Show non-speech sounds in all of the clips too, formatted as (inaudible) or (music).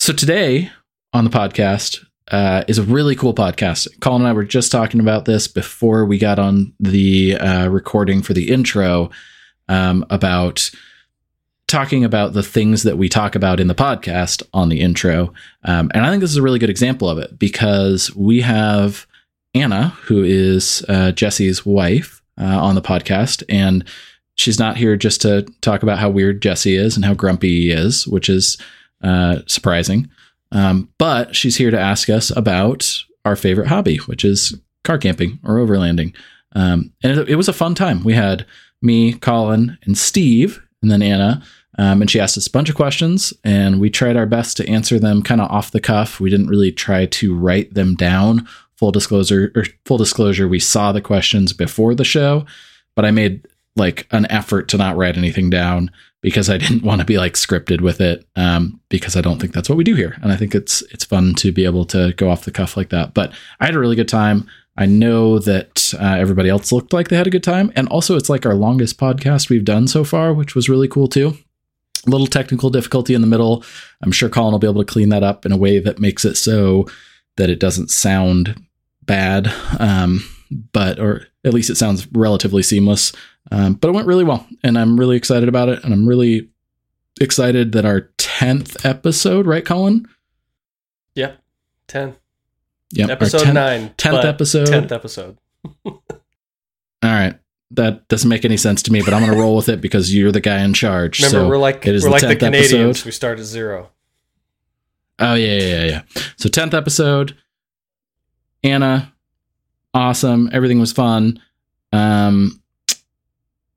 So today on the podcast uh, is a really cool podcast. Colin and I were just talking about this before we got on the uh, recording for the intro um, about talking about the things that we talk about in the podcast on the intro. Um, and I think this is a really good example of it because we have Anna, who is uh, Jesse's wife, uh, on the podcast. And she's not here just to talk about how weird Jesse is and how grumpy he is, which is uh, surprising. Um, but she's here to ask us about our favorite hobby, which is car camping or overlanding. Um, and it, it, was a fun time. We had me, Colin, and Steve, and then Anna. Um, and she asked us a bunch of questions, and we tried our best to answer them kind of off the cuff. We didn't really try to write them down. Full disclosure, or full disclosure, we saw the questions before the show, but I made like an effort to not write anything down because I didn't (laughs) want to be like scripted with it um, because I don't think that's what we do here, and I think it's it's fun to be able to go off the cuff like that. But I had a really good time. I know that uh, everybody else looked like they had a good time, and also it's like our longest podcast we've done so far, which was really cool too. A little technical difficulty in the middle. I'm sure Colin will be able to clean that up in a way that makes it so that it doesn't sound bad, um, but or at least it sounds relatively seamless. Um, but it went really well, and I'm really excited about it. And I'm really excited that our 10th episode, right, Colin? Yep, 10. Yep, episode 10th, 9. 10th episode. 10th episode. (laughs) All right. That doesn't make any sense to me, but I'm going to roll with it because you're the guy in charge. Remember, so we're like it is we're the like the 10th Canadians. episode. We start at zero. Oh yeah, yeah, yeah, yeah. So 10th episode. Anna, awesome. Everything was fun. Um,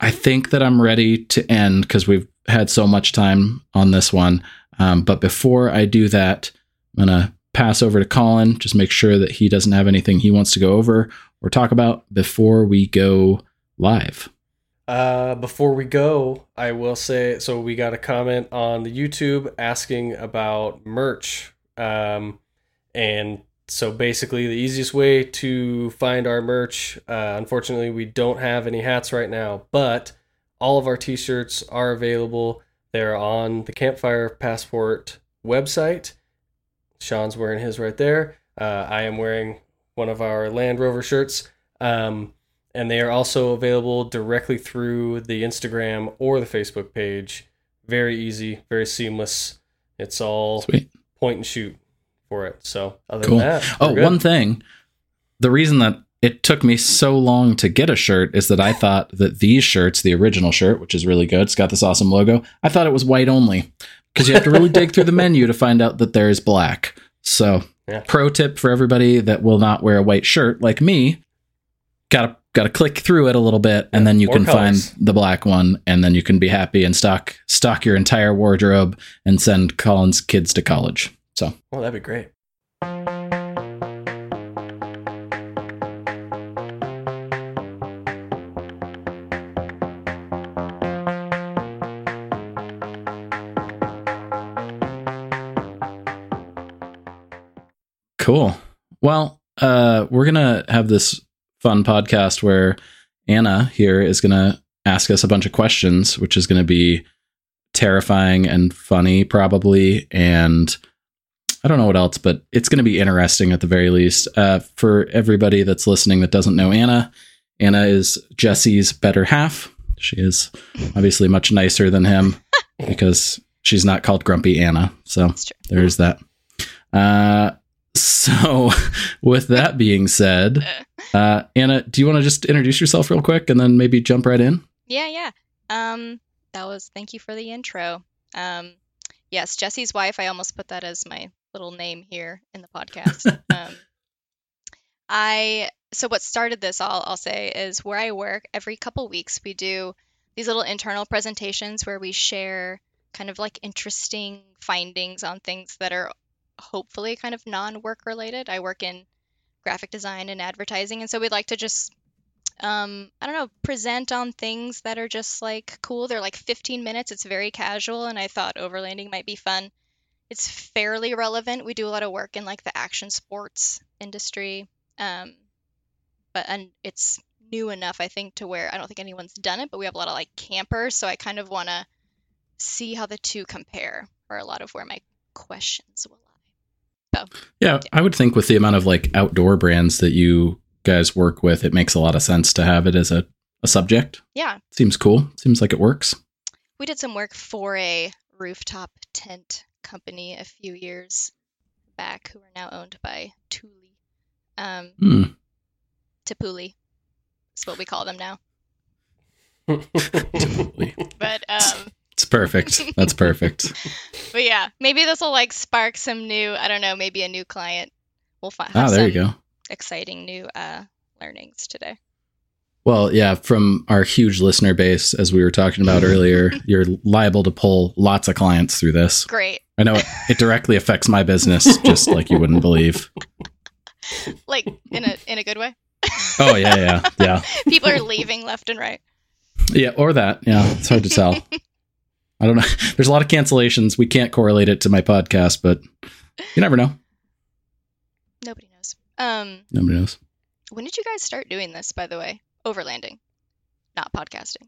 I think that I'm ready to end because we've had so much time on this one. Um, but before I do that, I'm gonna pass over to Colin. Just make sure that he doesn't have anything he wants to go over or talk about before we go live. Uh, before we go, I will say so. We got a comment on the YouTube asking about merch, um, and so basically, the easiest way to find our merch. Uh, unfortunately, we don't have any hats right now, but all of our T-shirts are available. They're on the Campfire Passport website. Sean's wearing his right there. Uh, I am wearing one of our Land Rover shirts. Um, and they are also available directly through the Instagram or the Facebook page. Very easy, very seamless. It's all Sweet. point and shoot for it. So other Cool. than that, Oh, good. one thing. The reason that it took me so long to get a shirt is that I (laughs) thought that these shirts, the original shirt, which is really good, it's got this awesome logo, I thought it was white only because you have to really dig through the (laughs) menu to find out that there is black. So, Yeah. pro tip for everybody that will not wear a white shirt like me, gotta gotta click through it a little bit and then you can colors. find the black one and then you can be happy and stock stock your entire wardrobe and send Colin's kids to college. So, Oh, that'd be great. Cool. Well, uh, we're gonna have this fun podcast where Anna here is gonna ask us a bunch of questions, which is gonna be terrifying and funny, probably, and I don't know what else, but it's gonna be interesting at the very least. Uh, for everybody that's listening that doesn't know Anna, Anna is Jesse's better half. She is obviously much nicer than him (laughs) because she's not called Grumpy Anna. So there's that. Uh, so, (laughs) with that being said, (laughs) uh, Anna, do you want to just introduce yourself real quick and then maybe jump right in? Yeah, yeah. Um, that was thank you for the intro. Um, yes, Jesse's wife. I almost put that as my little name here in the podcast. (laughs) um, I so what started this all I'll say is where I work every couple weeks we do these little internal presentations where we share kind of like interesting findings on things that are hopefully kind of non-work related. I work in graphic design and advertising and so we'd like to just um I don't know, present on things that are just like cool. They're like 15 minutes. It's very casual and I thought overlanding might be fun. It's fairly relevant. We do a lot of work in like the action sports industry. Um but and it's new enough I think to where I don't think anyone's done it, but we have a lot of like campers, so I kind of want to see how the two compare for a lot of where my questions will I? Yeah, I would think with the amount of like outdoor brands that you guys work with, it makes a lot of sense to have it as a, a subject. Yeah, Seems cool. Seems like it works. we did some work for a rooftop tent company a few years back who are now owned by Thule. Um, Hmm. Tapuli is what we call them now. (laughs) But um, It's perfect. That's perfect. (laughs) but yeah, maybe this will like spark some new. I don't know, maybe a new client. We'll find. Ah, there you go. Exciting new uh, learnings today. Well, yeah, from our huge listener base, as we were talking about (laughs) earlier, you're liable to pull lots of clients through this. Great. I know it, it directly affects my business, just like you wouldn't believe. (laughs) Like in a in a good way. Oh, yeah, yeah, yeah. (laughs) People are leaving left and right. Yeah, or that. Yeah, it's hard to tell. I don't know. There's a lot of cancellations. We can't correlate it to my podcast, but you never know. Nobody knows. Um, Nobody knows. when did you guys start doing this? By the way, overlanding, not podcasting.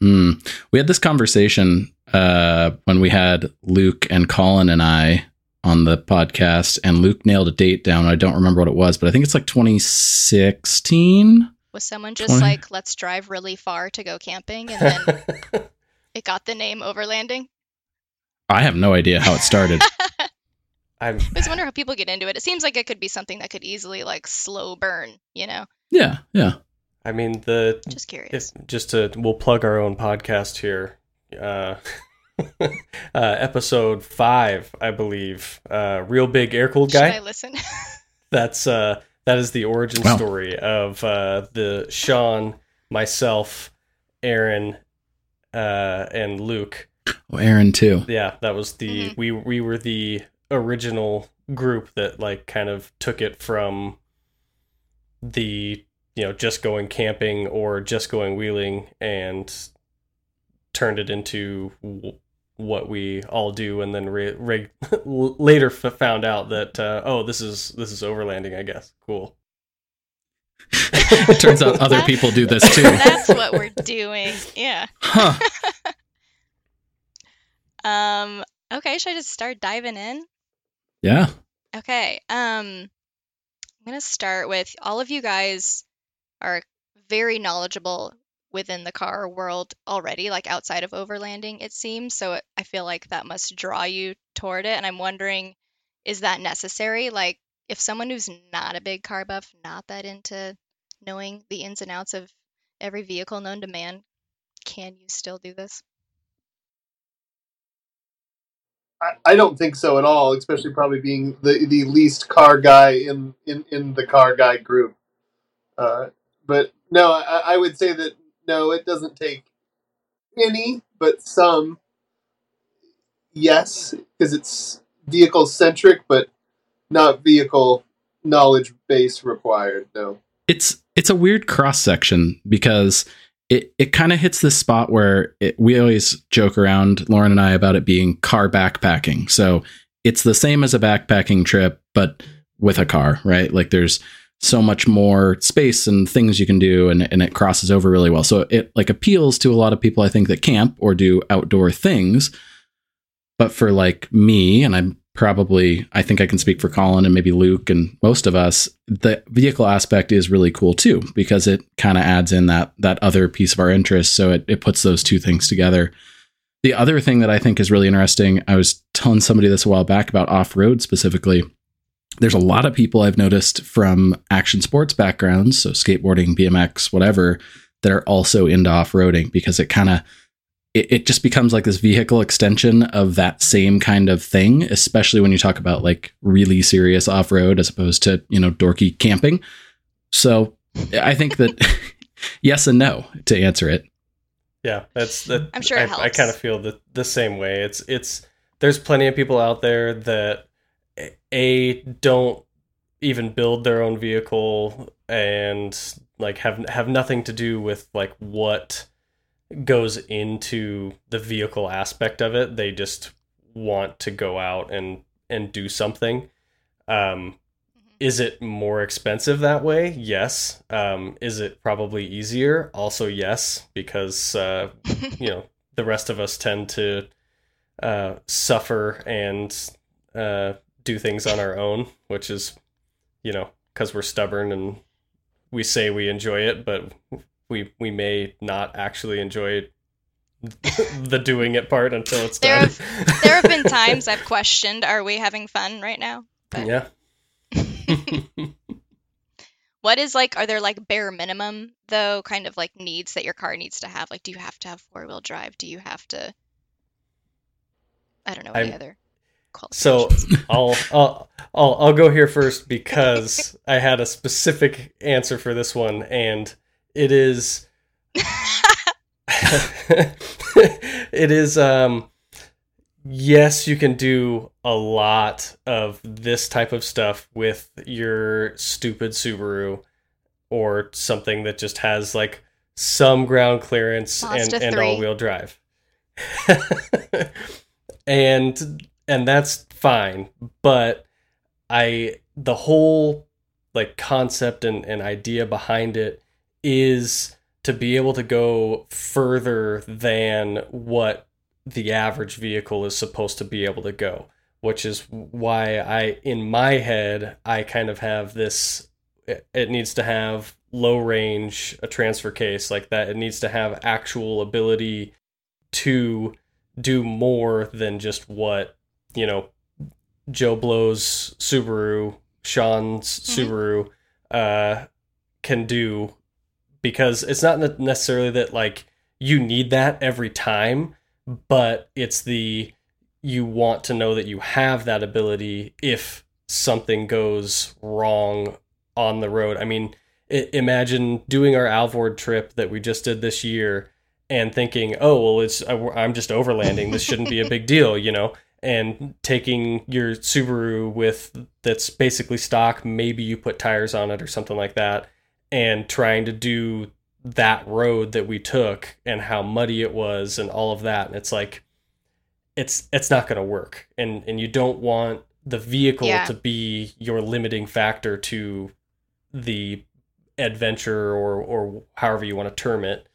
Mm. We had this conversation uh, when we had Luke and Colin and I on the podcast, and Luke nailed a date down. I don't remember what it was, but I think it's like 2016. Was someone just 20. like, let's drive really far to go camping, and then (laughs) it got the name overlanding? I have no idea how it started. (laughs) I'm I just wonder how people get into it. It seems like it could be something that could easily like slow burn. You know, yeah, yeah. I mean the just curious. if just to we'll plug our own podcast here. Uh, (laughs) uh episode five, I believe. Uh real big air cooled guy. Should guy. I listen? (laughs) That's uh that is the origin Wow. story of uh the Sean, myself, Aaron, uh and Luke. Oh, Aaron too. Yeah, that was the Mhm. we we were the original group that like kind of took it from the you know just going camping or just going wheeling and turned it into what we all do and then re- re- (laughs) later f- found out that uh, oh this is this is overlanding I guess cool It (laughs) turns out other people do this too. (laughs) That's what we're doing. Yeah. Huh. Um. Okay. Should I just start diving in? Yeah. Okay. Um, I'm gonna start with all of you guys are very knowledgeable within the car world already, like outside of overlanding, it seems. So I feel like that must draw you toward it. And I'm wondering, is that necessary? Like, if someone who's not a big car buff, not that into knowing the ins and outs of every vehicle known to man, can you still do this? I, don't think so at all, especially probably being the the least car guy in in, in the car guy group. Uh, but no, I, I would say that no, it doesn't take any, but some. Yes, because it's vehicle centric, but not vehicle knowledge base required. No. it's it's a weird cross section because it it kind of hits this spot where it, we always joke around Lauren and I about it being car backpacking. So it's the same as a backpacking trip, but with a car, right? Like there's so much more space and things you can do, and and it crosses over really well. So it like appeals to a lot of people, I think, that camp or do outdoor things. But for like me, and I'm probably I think I can speak for Colin and maybe Luke and most of us, the vehicle aspect is really cool too because it kind of adds in that that other piece of our interest. So it, it puts those two things together. The other thing that I think is really interesting, I was telling somebody this a while back about off road specifically. There's a lot of people I've noticed from action sports backgrounds, so skateboarding, BMX, whatever, that are also into off roading because it kind of it, it just becomes like this vehicle extension of that same kind of thing, especially when you talk about like really serious off road as opposed to, you know, dorky camping. So I think that (laughs) yes and no to answer it. Yeah, that's that. I'm sure it I, I kind of feel the the same way. It's it's there's plenty of people out there that a don't even build their own vehicle and like have have nothing to do with like what goes into the vehicle aspect of it. They just want to go out and and do something. Um, is it more expensive that way? Yes. Um, is it probably easier? Also, yes, because uh, (laughs) you know the rest of us tend to uh, suffer and uh, do things on our own, which is, you know, because we're stubborn and we say we enjoy it, but we we may not actually enjoy the doing it part until it's There done. have- there have been (laughs) times I've questioned, are we having fun right now? But yeah. (laughs) (laughs) what is like, are there like bare minimum though, kind of like needs that your car needs to have? Like, do you have to have four wheel drive? Do you have to? I don't know any I'm- other. So. I'll, I'll I'll I'll go here first because I had a specific answer for this one, and it is (laughs) it is um yes you can do a lot of this type of stuff with your stupid Subaru or something that just has like some ground clearance and, and all-wheel drive. (laughs) And and that's fine but i the whole like concept and, and idea behind it is to be able to go further than what the average vehicle is supposed to be able to go which is why i in my head i kind of have this it needs to have low range a transfer case like that it needs to have actual ability to do more than just what you know joe blow's subaru sean's Mhm. subaru uh can do because it's not necessarily that like you need that every time but it's the you want to know that you have that ability if something goes wrong on the road. I mean imagine doing our alvord trip that we just did this year and thinking oh well it's i'm just overlanding. This shouldn't be a big deal you know and taking your subaru with that's basically stock maybe you put tires on it or something like that and trying to do that road that we took and how muddy it was and all of that and it's like it's it's not going to work and and you don't want the vehicle Yeah. to be your limiting factor to the adventure or or however you want to term it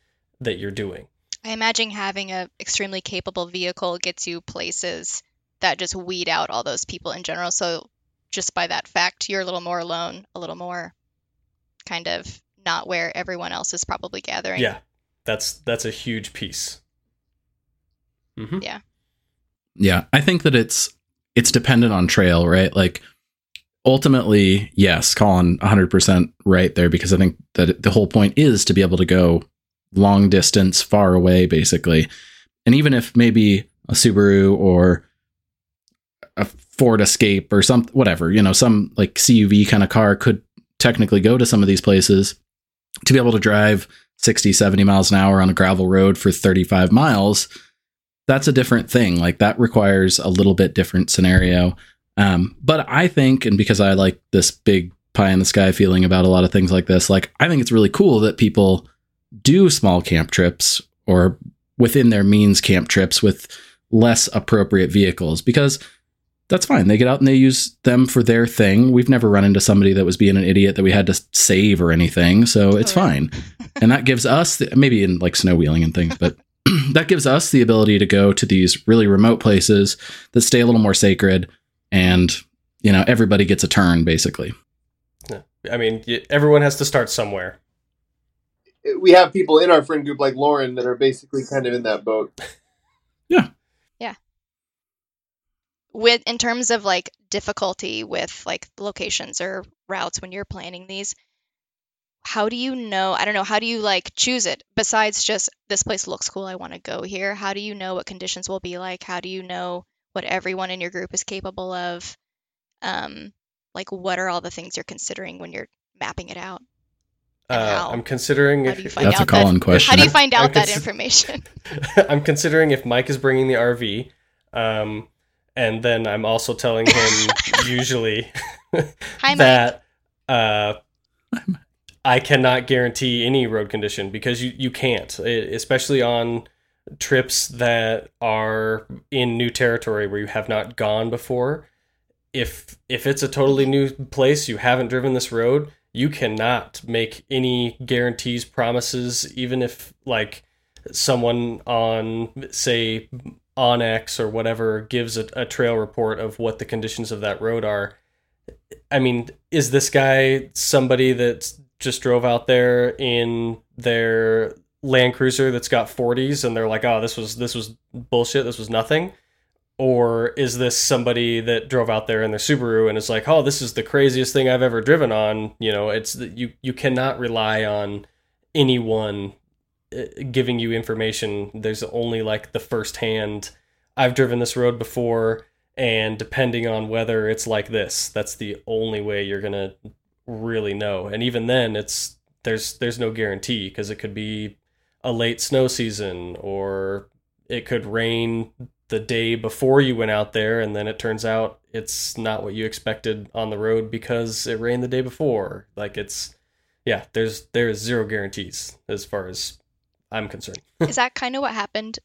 that you're doing I imagine having a extremely capable vehicle gets you places that just weed out all those people in general. So just by that fact, you're a little more alone, a little more kind of not where everyone else is probably gathering. yeah that's that's a huge piece hmm Yeah, I think that it's it's dependent on trail, right? Like ultimately, yes, Colin 100% right there because I think that the whole point is to be able to go long distance, far away basically. And even if maybe a Subaru or a Ford Escape or some whatever, you know, some like CUV kind of car could technically go to some of these places to be able to drive 60, 70 miles an hour on a gravel road for 35 miles that's a different thing. Like that requires a little bit different scenario. Um, but I think, and because I like this big pie in the sky feeling about a lot of things like this, like I think it's really cool that people do small camp trips or within their means camp trips with less appropriate vehicles because that's fine. They get out and they use them for their thing. We've never run into somebody that was being an idiot that we had to save or anything. So oh, it's Oh, yeah. fine. and that gives us, the, maybe in like snow wheeling and things, but (clears throat) that gives us the ability to go to these really remote places that stay a little more sacred and you know everybody gets a turn basically i mean everyone has to start somewhere We have people in our friend group like Lauren that are basically kind of in that boat. With in terms of like difficulty with like locations or routes when you're planning these how do you know i don't know how do you like choose it? Besides just this place looks cool i want to go here how do you know what conditions will be like? How do you know what everyone in your group is capable of? Um like what are all the things you're considering when you're mapping it out? Uh, i'm considering if you find that's a out that- colin question how do you find I out that information? (laughs) I'm considering if Mike is bringing the RV, um, and then I'm also telling him (laughs) usually hi that uh, I cannot guarantee any road condition because you you can't, e- especially on trips that are in new territory where you have not gone before. If if it's a totally new place, you haven't driven this road, you cannot make any guarantees, promises, even if like someone on say onX or whatever gives a, a trail report of what the conditions of that road are. I mean, is this guy somebody that just drove out there in their Land Cruiser that's got 40s and they're like, "Oh, this was this was bullshit. This was nothing." Or is this somebody that drove out there in their Subaru and is like, "Oh, this is the craziest thing I've ever driven on." You know, it's you you cannot rely on anyone giving you information. There's only like the first hand. I've driven this road before, and depending on whether it's like this, that's the only way you're gonna really know. And even then, it's there's there's no guarantee because it could be a late snow season or it could rain the day before you went out there and then it turns out it's not what you expected on the road because it rained the day before like it's yeah there's there's zero guarantees as far as i'm concerned (laughs) Is that kind of what happened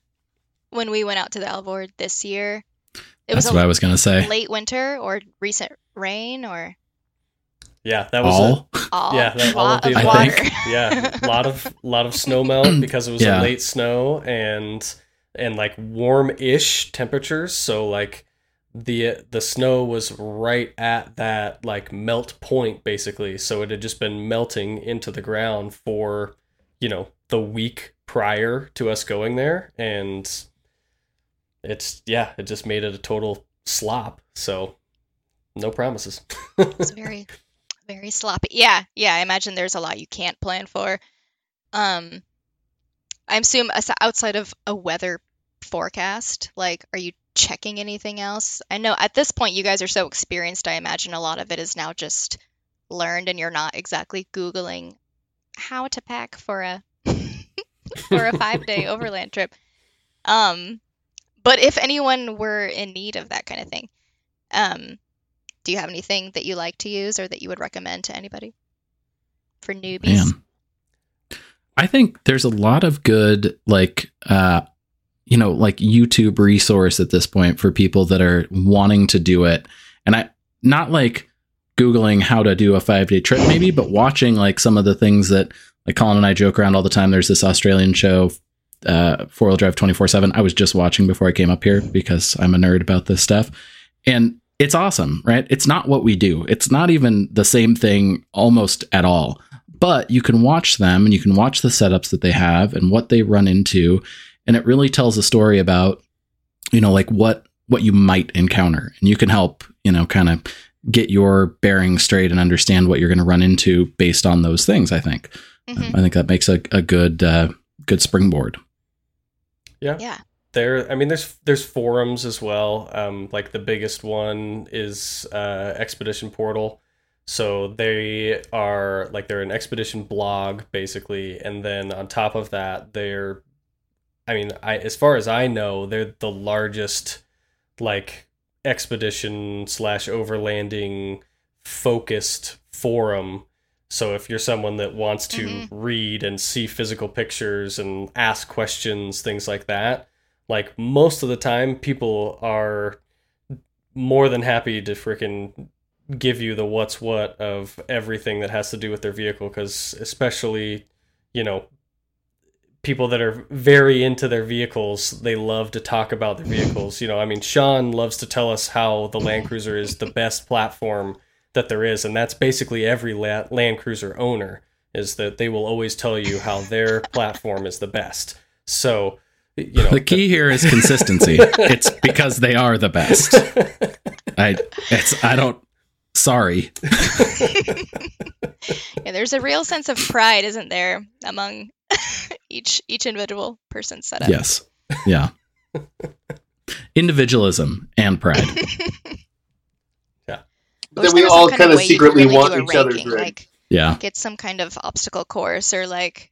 when we went out to the Alvord this year? It That's was what I a was going to say. late winter or recent rain or yeah that was a, All? all, Yeah, that- all lot of the of water. (laughs) yeah, a lot of lot of snow melt (clears throat) because it was Yeah. a late snow and and like warm-ish temperatures. So like the the snow was right at that like melt point basically. So it had just been melting into the ground for you know the week prior to us going there, and it's yeah, it just made it a total slop. So no promises. (laughs) It's very, very sloppy. Yeah, yeah. I imagine there's a lot you can't plan for. Um, I assume outside of a weather forecast, like, are you checking anything else? I know at this point you guys are so experienced. I imagine a lot of it is now just learned, and you're not exactly googling how to pack for a for a five day (laughs) overland trip. Um, but if anyone were in need of that kind of thing, um, do you have anything that you like to use or that you would recommend to anybody for newbies? Man. I think there's a lot of good like uh you know like YouTube resource at this point for people that are wanting to do it. And I not like googling how to do a 5-day trip maybe, but watching like some of the things that like Colin and I joke around all the time. There's this Australian show uh four-wheel drive 24/7. I was just watching before I came up here because I'm a nerd about this stuff. And it's awesome, right? It's not what we do. It's not even the same thing almost at all but you can watch them and you can watch the setups that they have and what they run into and it really tells a story about you know like what what you might encounter and you can help you know kind of get your bearing straight and understand what you're going to run into based on those things i think Mhm. i think that makes a, a good uh, good springboard. Yeah. there i mean there's there's forums as well. Um like the biggest one is uh expedition portal. So they are like they're an expedition blog basically. And then on top of that they're i mean i as far as i know they're the largest like expedition slash overlanding focused forum so if you're someone that wants to Mhm. read and see physical pictures and ask questions things like that like most of the time people are more than happy to freaking give you the what's what of everything that has to do with their vehicle because especially you know people that are very into their vehicles they love to talk about their vehicles you know i mean sean loves to tell us how the land cruiser is the best platform that there is and that's basically every La- land cruiser owner is that they will always tell you how their platform is the best. So you know the key here is consistency. (laughs) It's because they are the best. I it's i don't sorry. (laughs) Yeah, there's a real sense of pride, isn't there, among (laughs) each each individual person's setup? yes. Yeah. Individualism and pride I wish Then we there was some all kind kind of way secretly want do a each other's ranking. Like yeah get some kind of obstacle course or like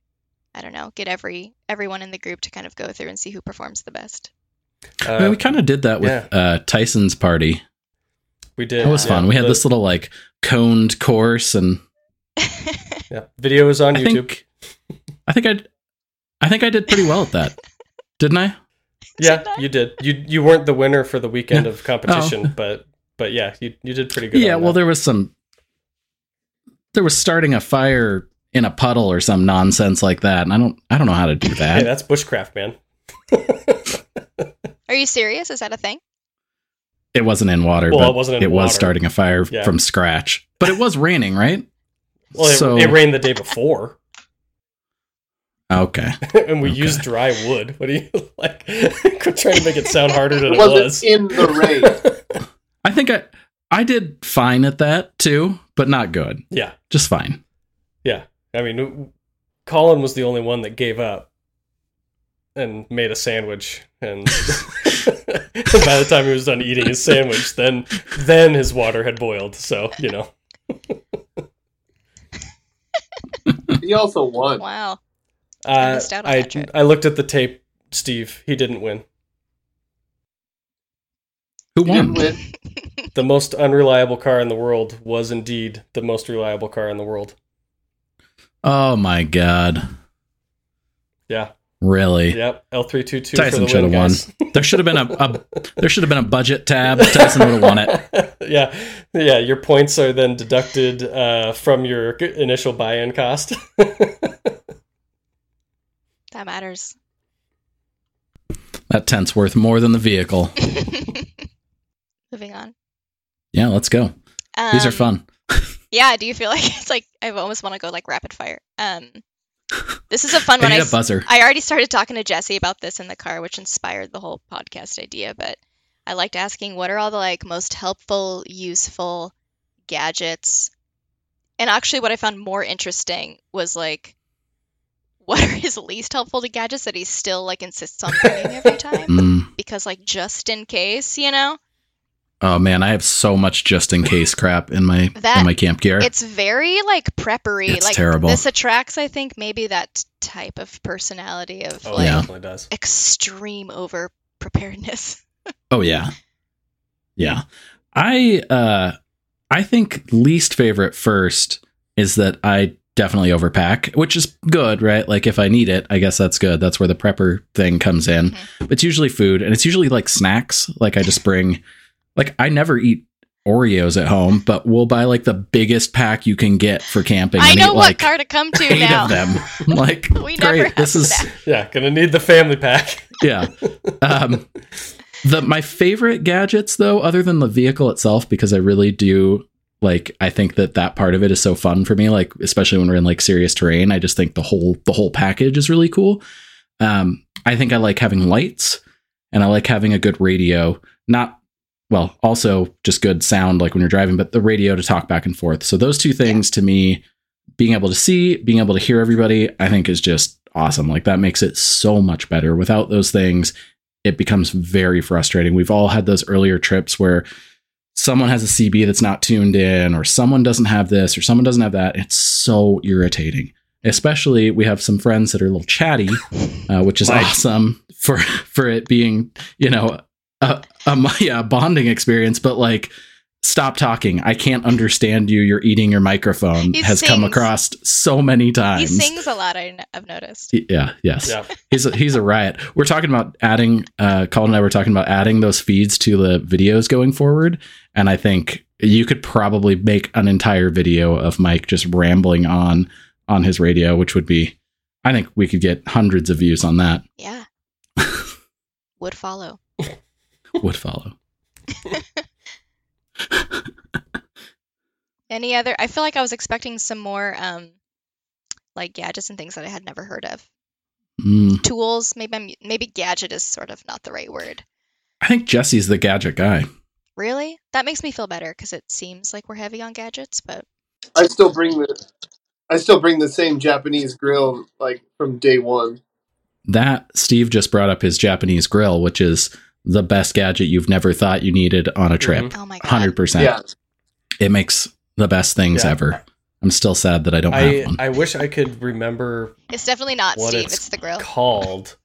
I don't know, get every everyone in the group to kind of go through and see who performs the best. I mean, uh, we kind of did that with yeah. uh, Tyson's party. we did It was yeah. fun. We had The- this little like coned course, and (laughs) yeah video is on I youtube think I think I I think I did pretty well at that, (laughs) didn't I? Yeah, Did I? you did. You you weren't the winner for the weekend Yeah. of competition, Oh. but but yeah, you you did pretty good. Yeah. on Well, that. there was some. There was starting a fire in a puddle or some nonsense like that. And I don't I don't know how to do that. (laughs) Hey, that. that's bushcraft, man. (laughs) Are you serious? Is that a thing? it wasn't in water, Well, but it wasn't in it was starting a fire Yeah. from scratch. But it was raining, right? Well, it, So- it rained the day before, Okay. (laughs) and we Okay. used dry wood. What do you like? Quit trying to make it sound harder than It it, wasn't was. in the rain. I think I I did fine at that too, but not good. yeah, Just fine. yeah. I mean, Colin was the only one that gave up and made a sandwich. And (laughs) by the time he was done eating his sandwich, then then his water had boiled. So you know, (laughs) he also won. Wow. I uh, missed out on I that. I looked at the tape. Steve, he didn't win. Who won? (laughs) The most unreliable car in the world was indeed the most reliable car in the world. Oh my god. Yeah. Really? Yep. L three two two. Tyson should have won. (laughs) There should have been a, a (laughs) there should have been a budget tab. Tyson would have won it. yeah, yeah. Your points are then deducted uh, from your initial buy-in cost. That matters. That tent's worth more than the vehicle. Moving on. Yeah, let's go. These are Um, fun. (laughs) Yeah, do you feel like (laughs) it's like I almost want to go like rapid fire? Um, this is a fun (laughs) one. I, a buzzer. I already started talking to Jesse about this in the car, which inspired the whole podcast idea. But I liked asking, what are all the like most helpful, useful gadgets? And actually, what I found more interesting was like, what are his least helpful to gadgets that he still like insists on bringing every time? Mm. Because like just in case, you know, Oh man, I have so much just in case (laughs) crap in my That- in my camp gear. it's very like preppery. It's like terrible. this attracts, I think, maybe that type of personality of oh, like Yeah. definitely does. extreme over preparedness. (laughs) Oh yeah. Yeah. I uh I think least favorite first is that I definitely overpack, which is good, right? Like if I need it, I guess that's good. That's where the prepper thing comes in. But it's usually food and it's usually like snacks. Like I just bring like I never eat Oreos at home, but we'll buy like the biggest pack you can get for camping. I and know eat, what like car to come to eight now. of them. I'm (laughs) like We never great. This is that. Yeah, gonna need the family pack. (laughs) yeah. Um, the my favorite gadgets though, other than the vehicle itself, because I really do like. I think that that part of it is so fun for me. Like especially when we're in like serious terrain, I just think the whole the whole package is really cool. Um, I think I like having lights, and I like having a good radio. Not well, also just good sound like when you're driving, but the radio to talk back and forth. So those two things to me, being able to see, being able to hear everybody, I think is just awesome. Like that makes it so much better. Without those things, it becomes very frustrating. We've all had those earlier trips where someone has a CB that's not tuned in, or someone doesn't have this, or someone doesn't have that. It's so irritating. Especially, we have some friends that are a little chatty, uh, which is (laughs) awesome for for it being, you know, a, a (laughs) yeah, bonding experience. But like, stop talking. I can't understand you. You're eating your microphone. He has come across so many times. He sings a lot. I, have noticed. Yeah. Yes Yeah. he's a, he's a riot. We're talking about adding. Uh, Colin and I were talking about adding those feeds to the videos going forward, and I think you could probably make an entire video of Mike just rambling on on his radio, which would be. I think we could get hundreds of views on that. Yeah. (laughs) Would follow. Would follow. (laughs) Any other? I feel like I was expecting some more, um, like gadgets and things that I had never heard of. Mm, Tools. Maybe I'm, maybe gadget is sort of not the right word. I think Jesse's the gadget guy. Really? That makes me feel better because it seems like we're heavy on gadgets, but I still bring the I still bring the same Japanese grill like from day one. That Steve just brought up his Japanese grill, which is the best gadget you've never thought you needed on a trip. Mhm. oh my god. Hundred percent. Yeah. It makes the best things Yeah. ever. I'm still sad that I don't I have one. I wish I could remember It's definitely not what Steve. it's It's, the grill. called.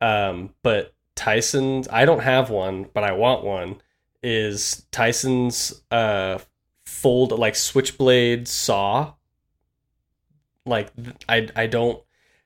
Um, but Tyson's, I don't have one, but I want one. Is Tyson's uh fold like switchblade saw? Like I I don't,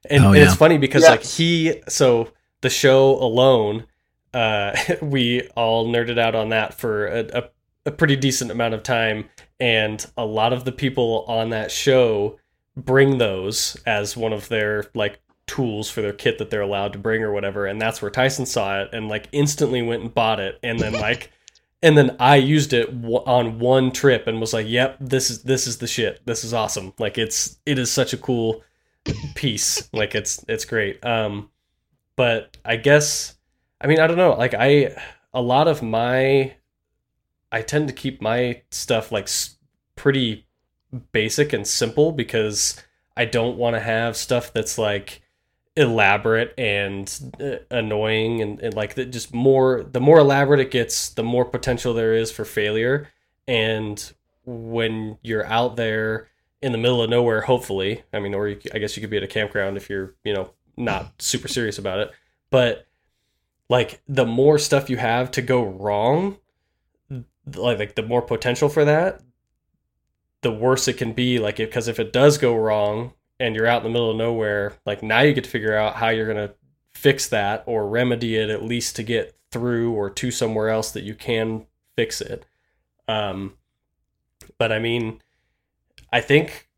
and, Oh, and yeah. it's funny because Yeah. like he so the show alone, uh, (laughs) we all nerded out on that for a, a a pretty decent amount of time, and a lot of the people on that show bring those as one of their like tools for their kit that they're allowed to bring or whatever and that's where Tyson saw it and like instantly went and bought it and then like (laughs) and then I used it on one trip and was like yep this is this is the shit. This is awesome. Like it's it is such a cool piece. Like it's it's great. Um but I guess I mean I don't know like I a lot of my I tend to keep my stuff like pretty basic and simple because I don't want to have stuff that's like elaborate and uh, annoying and, and like that just more the more elaborate it gets the more potential there is for failure. And when you're out there in the middle of nowhere hopefully i mean or you, i guess you could be at a campground if you're you know not super serious about it but like the more stuff you have to go wrong like, like the more potential for that the worse it can be like because if it does go wrong and you're out in the middle of nowhere like now you get to figure out how you're going to fix that or remedy it at least to get through or to somewhere else that you can fix it. Um but i mean i think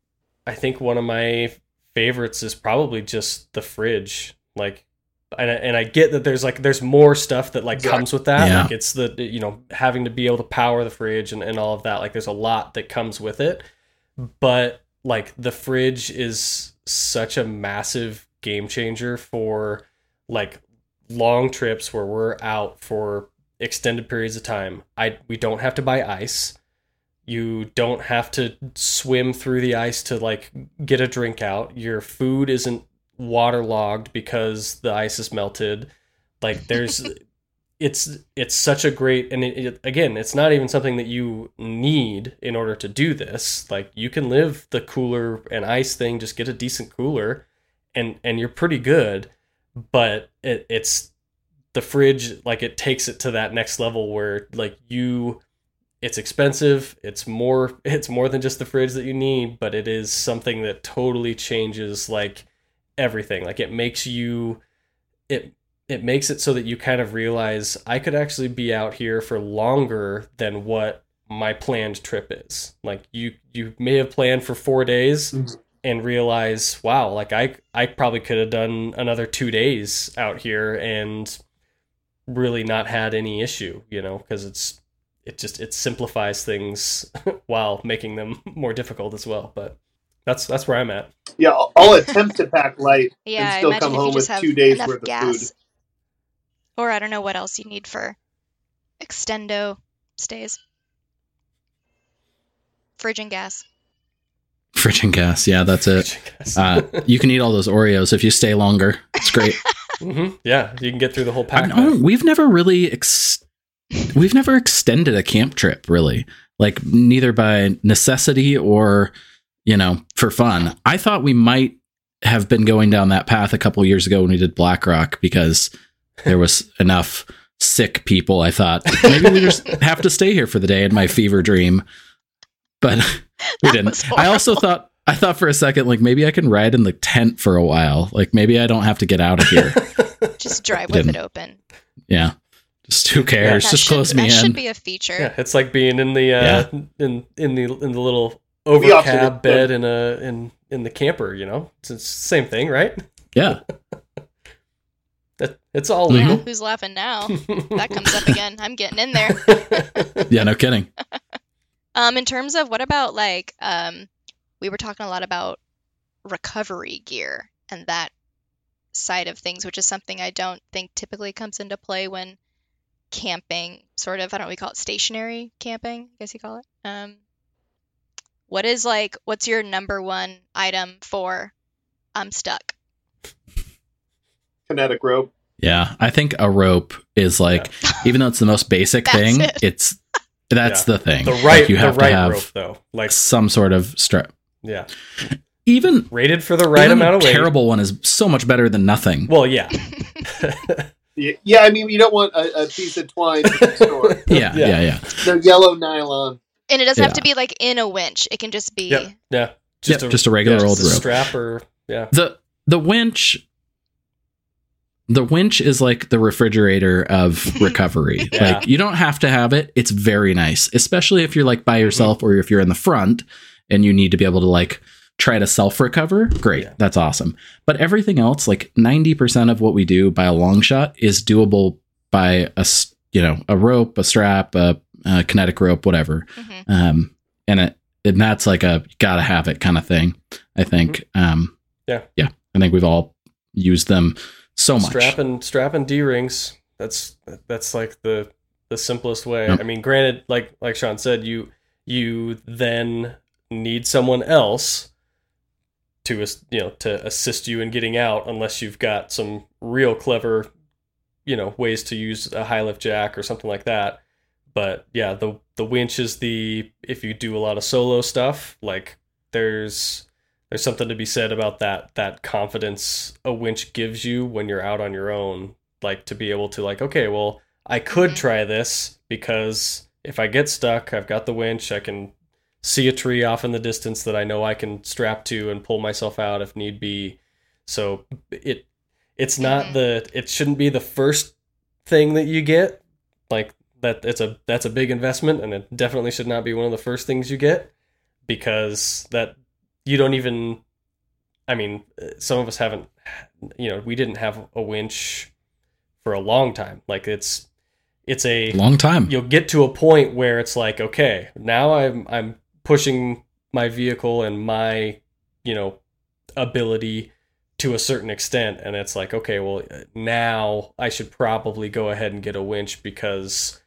i think one of my favorites is probably just the fridge. Like and I, and I get that there's like there's more stuff that like Exactly. comes with that. Yeah. like it's the you know having to be able to power the fridge and, and all of that. Like there's a lot that comes with it. But like the fridge is such a massive game changer for like long trips where we're out for extended periods of time. I we don't have to buy ice. You don't have to swim through the ice to like get a drink out. Your food isn't waterlogged because the ice is melted. Like there's (laughs) it's it's such a great and it, it, again it's not even something that you need in order to do this. Like you can live the cooler and ice thing just get a decent cooler and and you're pretty good. But it, it's the fridge like it takes it to that next level where like you it's expensive it's more (laughs) it's more than just the fridge that you need but it is something that totally changes like everything like it makes you it it makes it so that you kind of realize I could actually be out here for longer than what my planned trip is. Like you you may have planned for 4 days Mhm. and realize, wow, like I I probably could have done another 2 days out here and really not had any issue, you know, because it's it just it simplifies things (laughs) while making them (laughs) more difficult as well, but that's that's where I'm at. Yeah, I'll, I'll attempt to pack light (laughs) Yeah, and still come home with two days enough worth of gas, food. or I don't know what else you need for extendo stays. Fridge and gas. Fridge and gas. Yeah, that's it. Uh, you can eat all those Oreos if you stay longer. It's great. (laughs) hmm Yeah, you can get through the whole pack. We've never really ex- we've never extended a camp trip really like neither by necessity or you know for fun. I thought we might have been going down that path a couple years ago when we did black rock because there was enough sick people i thought. Maybe we just (laughs) have to stay here for the day in my fever dream. But (laughs) we That didn't. i also thought i thought for a second like maybe i can ride in the tent for a while. Like maybe i don't have to get out of here. (laughs) Just drive with it open. yeah. Just who cares? That just should, close me that in. should be a feature. Yeah, it's like being in the uh, Yeah. in in the in the little The opposite overcab of- bed in a in in the camper. You know, it's, it's the same thing, right? yeah (laughs) That it's all Yeah, legal. who's laughing now? that comes up again. I'm getting in there. (laughs) Yeah, no kidding. (laughs) Um, in terms of what about like um, we were talking a lot about recovery gear and that side of things, which is something I don't think typically comes into play when camping. Sort of, I don't know, we call it stationary camping. I guess you call it. Um, what is like? What's your number one item for? I'm stuck. Kinetic rope. Yeah, I think a rope is like, (laughs) even though it's the most basic thing, it. it's that's Yeah. the thing. the Like, right you the have right to have rope though, like some sort of strap. yeah, Even rated for the right amount of a weight. terrible one is so much better than nothing. Well, yeah, (laughs) (laughs) Yeah, yeah, I mean, you don't want a, a piece of twine store. yeah, Yeah. yeah, yeah, The yellow nylon. And it doesn't have to be like in a winch. It can just be. Yep. yeah, Yep, just a regular yeah, old just a rope. strap or yeah, The the winch the winch is like the refrigerator of (laughs) recovery. Yeah. Like you don't have to have it. It's very nice, especially if you're like by mm-hmm. yourself or if you're in the front and you need to be able to like try to self recover, great, Yeah. that's awesome. But everything else, like 90% of what we do by a long shot is doable by a, you know, a rope, a strap, a, a kinetic rope, whatever. Mhm. Um, and it, and that's like a gotta have it kind of thing. I think. Um, Yeah. Yeah. I think we've all used them so much. strap and strap and D rings. That's that's like the the simplest way. Yep. I mean, granted, like like Sean said, you you then need someone else to as- you know to assist you in getting out, unless you've got some real clever you know ways to use a high lift jack or something like that. But yeah, the the winch is the if you do a lot of solo stuff, like there's there's something to be said about that that confidence a winch gives you when you're out on your own like to be able to like okay well i could try this because if i get stuck i've got the winch i can see a tree off in the distance that i know i can strap to and pull myself out if need be so it it's not Mhm. the it shouldn't be the first thing that you get like that it's a that's a big investment and it definitely should not be one of the first things you get because that you don't even i mean some of us haven't you know we didn't have a winch for a long time like it's it's a Long time. you'll get to a point where it's like okay now i'm i'm pushing my vehicle and my you know ability to a certain extent and it's like okay well now i should probably go ahead and get a winch because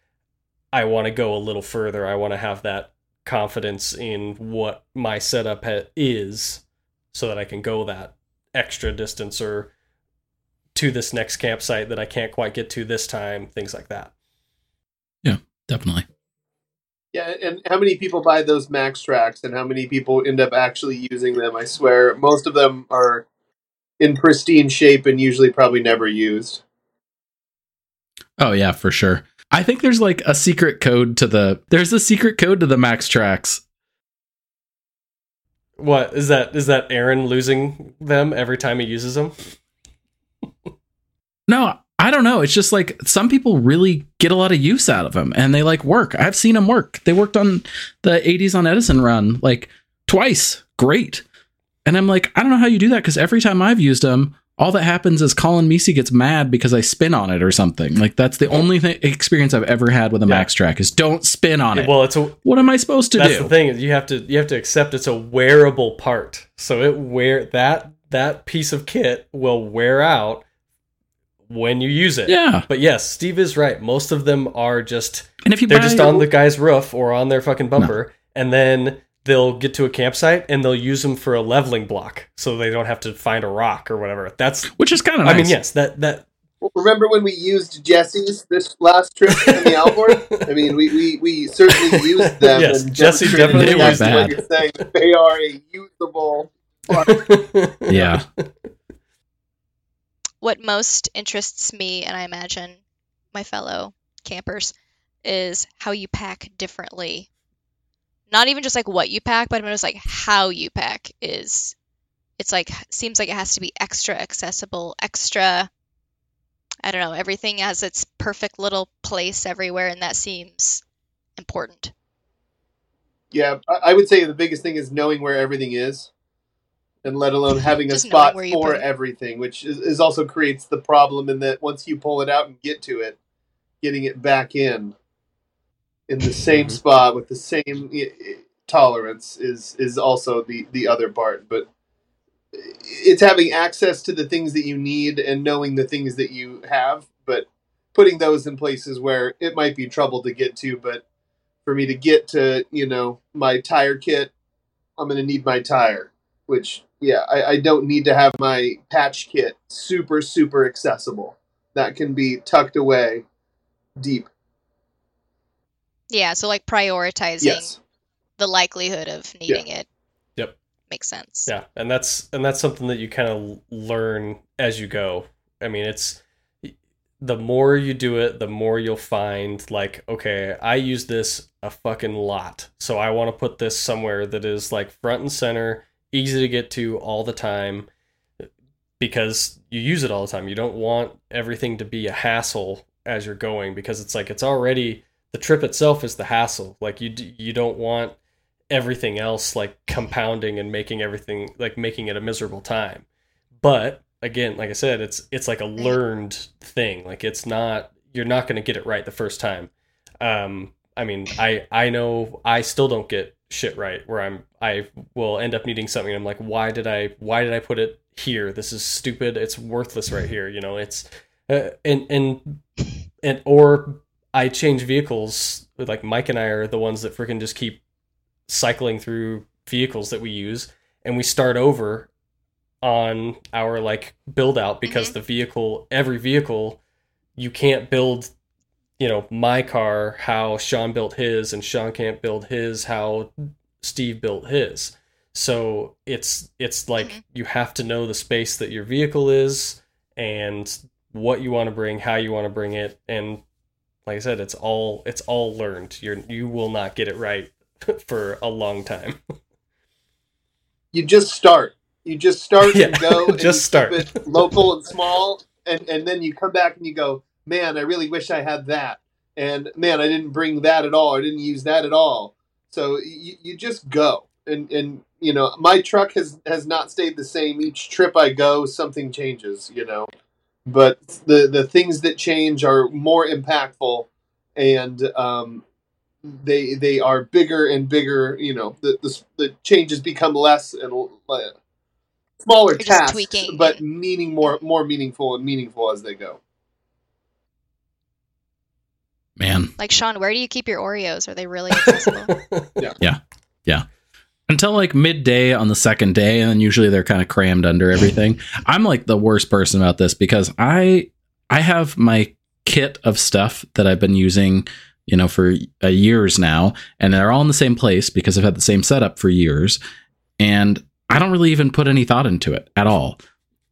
i want to go a little further i want to have that confidence in what my setup ha- is so that i can go that extra distance or to this next campsite that i can't quite get to this time things like that Yeah, Definitely. Yeah, and how many people buy those MAXTRAX and how many people end up actually using them? I swear, most of them are in pristine shape and usually probably never used. Oh yeah, for sure. I think there's like a secret code to the there's a secret code to the MAXTRAX. What is that? Is that Aaron losing them every time he uses them? No, I don't know. It's just like some people really get a lot of use out of them and they like work. I've seen them work. They worked on the 80s on Edison run like twice. Great. And I'm like, I don't know how you do that because every time I've used them, all that happens is Colin Meesey gets mad because I spin on it or something. Like that's the only th- experience I've ever had with a Yeah. max track is don't spin on it. Well, it's a what am I supposed to do? that's do? the thing is you have to you have to accept it's a wearable part. So it wear that that piece of kit will wear out when you use it. Yeah. But yes, Steve is right. Most of them are just And if you they're just on the guy's roof or on their fucking bumper, and then they'll get to a campsite and they'll use them for a leveling block, so they don't have to find a rock or whatever. That's which is kind of I nice. mean, yes, that that Remember when we used Jesse's this last trip in the Alvord? I mean, we, we, we certainly used them. Yes, and Jesse demonstrated definitely exactly was what you're saying. They are a usable. (laughs) Yeah. what most interests me, and I imagine my fellow campers, is how you pack differently. Not even just like what you pack, but just like how you pack is. It's like seems like it has to be extra accessible, extra. I don't know. Everything has its perfect little place everywhere, and that seems important. Yeah, I I would say the biggest thing is knowing where everything is, and let alone (laughs) having a spot for everything, which is, is also creates the problem in that once you pull it out and get to it, getting it back in in the same Mhm. spot with the same tolerance is is also the the other part. But it's having access to the things that you need and knowing the things that you have, but putting those in places where it might be trouble to get to, but for me to get to you know my tire kit i'm going to need my tire which yeah I, I don't need to have my patch kit super super accessible that can be tucked away deep Yeah, so like prioritizing yes the likelihood of needing it. Yep. Makes sense. Yeah, and that's and that's something that you kind of learn as you go. I mean, it's the more you do it, the more you'll find like, okay, I use this a fucking lot. So I want to put this somewhere that is like front and center, easy to get to all the time because you use it all the time. You don't want everything to be a hassle as you're going because it's like it's already the trip itself is the hassle. Like you d- you don't want everything else like compounding and making everything like making it a miserable time. But again, like I said, it's it's like a learned thing. Like it's not you're not going to get it right the first time. Um, I mean, I I know I still don't get shit right where I'm I will end up needing something. I'm like, why did I why did I put it here? This is stupid. It's worthless right here. You know, it's uh, and and and or I change vehicles. Like Mike and I are the ones that freaking just keep cycling through vehicles that we use, and we start over on our like build out because Mhm. the vehicle, every vehicle, you can't build. You know, my car, how Sean built his, and Sean can't build his, how Steve built his. So it's it's like Mhm. you have to know the space that your vehicle is and what you want to bring, how you want to bring it, and like I said, it's all it's all learned. You're you will not get it right (laughs) for a long time. (laughs) You just start. You just start Yeah, and go. (laughs) and just start. local and small, and and then you come back and you go, man, I really wish I had that, and man, I didn't bring that at all. I didn't use that at all. So you, you just go, and and you know, my truck has has not stayed the same each trip I go. Something changes, you know, but the the things that change are more impactful, and um, they they are bigger and bigger. You know, the the, the changes become less and uh, smaller tasks, tweaking. but meaning more more meaningful and meaningful as they go. Man, Like Sean, where do you keep your Oreos? Are they really accessible? (laughs) until like midday on the second day, and then usually they're kind of crammed under everything. (laughs) I'm like the worst person about this because I I have my kit of stuff that I've been using, you know, for uh, years now, and they're all in the same place because I've had the same setup for years, and I don't really even put any thought into it at all.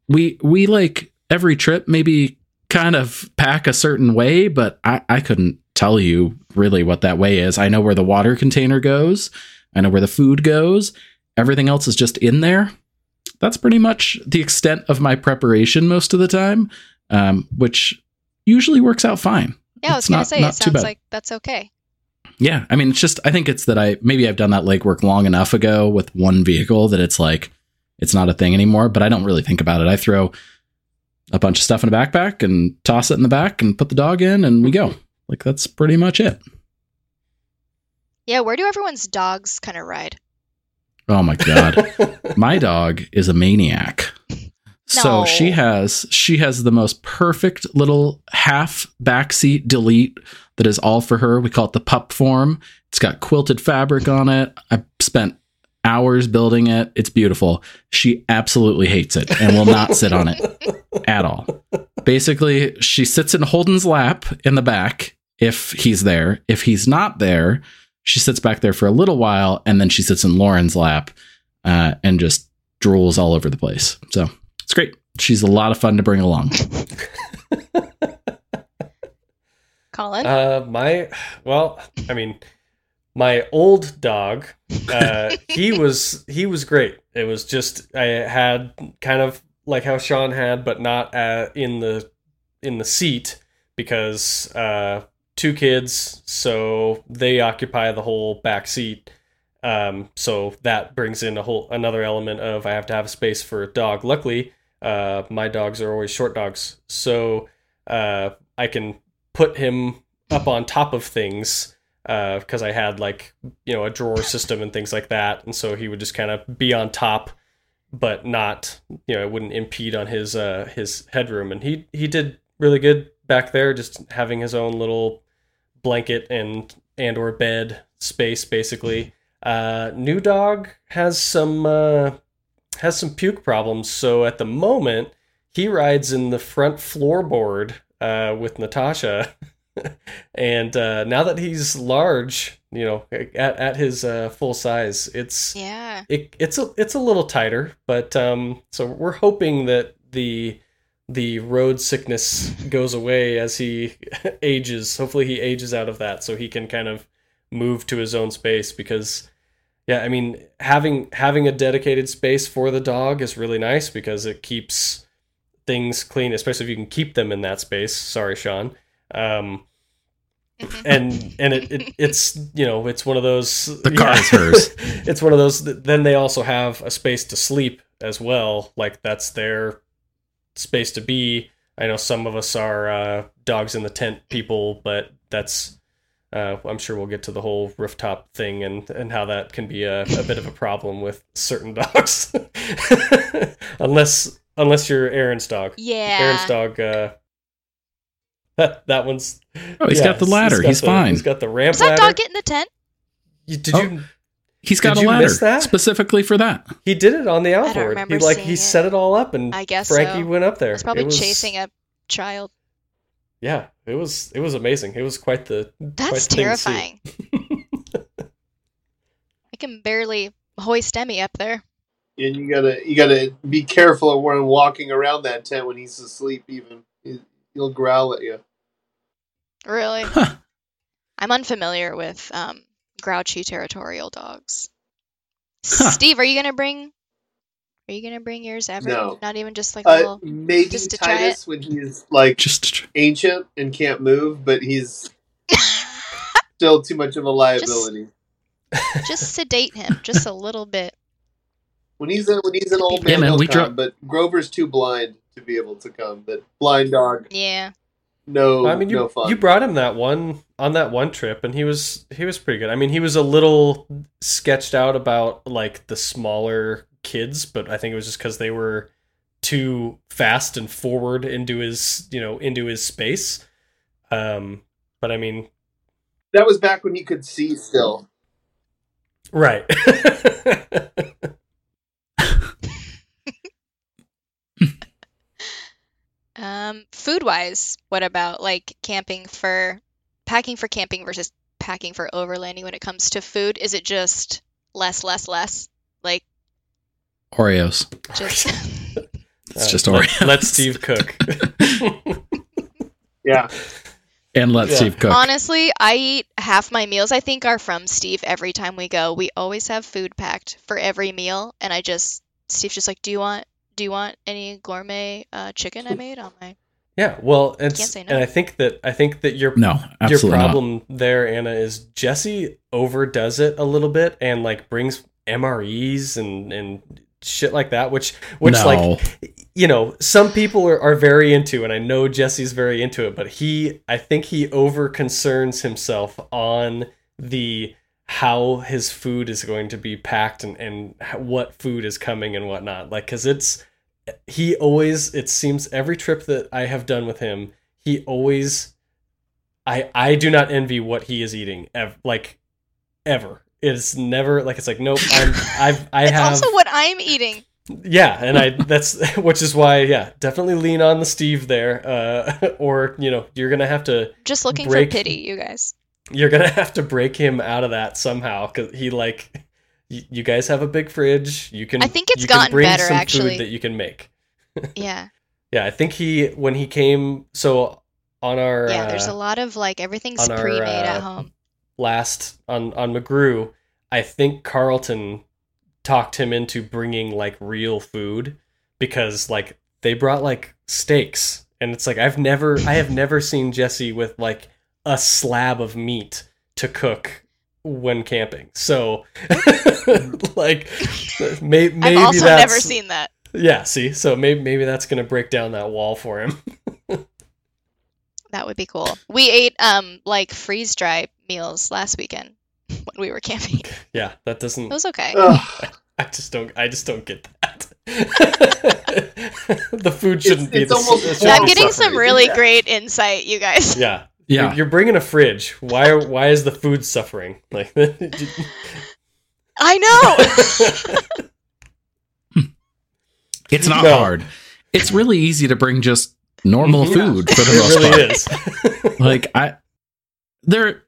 We we like every trip maybe kind of pack a certain way, but I, I couldn't tell you really what that way is. I know where the water container goes. I know where the food goes. Everything else is just in there. That's pretty much the extent of my preparation most of the time, um, which usually works out fine. Yeah, I was gonna say it sounds like that's okay. Yeah, I mean, it's just I think it's that I maybe I've done that legwork long enough ago with one vehicle that it's like it's not a thing anymore. But I don't really think about it. I throw a bunch of stuff in a backpack and toss it in the back and put the dog in, and we go. Like that's pretty much it. Yeah, where do everyone's dogs kind of ride? Oh my god. (laughs) my dog is a maniac. So she has she has the most perfect little half backseat delete that is all for her. We call it the pup form. It's got quilted fabric on it. I spent hours building it. It's beautiful. She absolutely hates it and will not sit on it (laughs) at all. Basically, she sits in Holden's lap in the back if he's there. If he's not there, she sits back there for a little while and then she sits in Lauren's lap uh, and just drools all over the place. So it's great. She's a lot of fun to bring along. (laughs) Colin? Uh, my well, I mean, my old dog, uh, (laughs) he was he was great. It was just I had kind of like how Sean had, but not uh, in the in the seat because uh, two kids, so they occupy the whole back seat. Um, so that brings in a whole another element of I have to have space for a dog. Luckily, uh, my dogs are always short dogs, so uh, I can put him up on top of things because I had like you know a drawer system and things like that, and so he would just kind of be on top, but not you know it wouldn't impede on his uh, his headroom, and he he did really good back there, just having his own little blanket and and or bed space basically. Uh, new dog has some uh, has some puke problems, so at the moment he rides in the front floorboard uh, with Natasha. (laughs) and uh, now that he's large, you know, at, at his uh, full size, it's yeah. it, it's a it's a little tighter. But um, so we're hoping that the the road sickness goes away as he (laughs) ages. Hopefully, he ages out of that, so he can kind of move to his own space. Because, yeah, I mean, having having a dedicated space for the dog is really nice because it keeps things clean, especially if you can keep them in that space. Sorry, Sean. Um, (laughs) and and it, it it's you know it's one of those The car is hers. (laughs) it's one of those then they also have a space to sleep as well like that's their space to be i know some of us are uh, dogs in the tent people but that's uh, i'm sure we'll get to the whole rooftop thing and and how that can be a, a bit of a problem with certain (laughs) dogs (laughs) unless unless you're aaron's dog Yeah. aaron's dog uh that, (laughs) that one's Oh, he's got the ladder. got He's the- fine. He's got the ramp Is that ladder. dog get in the tent? You- did Oh. you? He's got Did a you ladder miss that? specifically for that. He did it on the don't outboard. He like he it. set it all up, and I guess Frankie so. went up there. I was probably It was- chasing a child. Yeah, it was it was amazing. It was quite the. That's the thing to see. terrifying. (laughs) I can barely hoist Emmy up there. And you gotta you gotta be careful of when walking around that tent when he's asleep. Even He- he'll growl at you. Really? Huh. (laughs) I'm unfamiliar with um, grouchy territorial dogs. Huh. Steve, are you gonna bring? Are you gonna bring yours ever? No. Not even just like a Uh, little. maybe Just to try Titus when he's like Just ancient and can't move, but he's (laughs) still too much of a liability. just sedate him just a little bit. When he's a, when he's an old Yeah, man, man, we come, dro- but Grover's too blind to be able to come. But blind dog, Yeah. No, I mean, you no fun. you brought him that one on that one trip, and he was he was pretty good. I mean, he was a little sketched out about like the smaller kids, but I think it was just because they were too fast and forward into his you know into his space. Um, but I mean, that was back when he could see still. right. (laughs) Um, food wise, what about like camping for packing for camping versus packing for overlanding when it comes to food? Is it just less, less, less? Like Oreos. just (laughs) It's Uh, just let, Oreos. let Steve cook. (laughs) Yeah, And let Yeah. Steve cook. honestly, I eat half my meals I think are from Steve every time we go. We always have food packed for every meal and I just Steve's just like, "Do you want do you want any gourmet uh, chicken I made on my yeah, well, it's Can't say no. and I think that I think that your no, your absolutely not. problem there, Anna, is Jesse overdoes it a little bit and like brings MREs and and shit like that, which which no. like you know some people are, are very into, and I know Jesse's very into it, but he I think he over concerns himself on the how his food is going to be packed and and what food is coming and whatnot, like because it's he always it seems every trip that I have done with him, he always I I do not envy what he is eating ever like ever. It's never like it's like nope. (laughs) I'm I've I It's have also what I'm eating. yeah, and I that's (laughs) which is why yeah definitely lean on the Steve there, uh, (laughs) or you know you're gonna have to Just looking Break- for pity, you guys. You're gonna (laughs) have to break him out of that somehow because he like y- you guys have a big fridge. You can I think it's gotten bring better, actually. food that you can make. (laughs) Yeah. Yeah, I think he when he came so on our Yeah, there's uh, a lot of like everything's pre-made uh, at home. last on on McGrew, I think Carlton talked him into bringing like real food because like they brought like steaks and it's like I've never I have never seen Jesse with like a slab of meat to cook when camping. So (laughs) like may, maybe I've also that's never seen that. Yeah, see. So maybe maybe that's going to break down that wall for him. (laughs) That would be cool. We ate um like freeze dry meals last weekend (laughs) when we were camping. Yeah, that doesn't It was okay. Ugh. I just don't. I just don't get that. the food shouldn't be. it's the, almost it I'm getting suffering. some really Yeah. great insight, you guys. Yeah, yeah. You're, you're bringing a fridge. Why? Why is the food suffering? Like, (laughs) I know. (laughs) It's not No. hard. It's really easy to bring just normal Mhm. food for the it most really part. is. (laughs) Like I there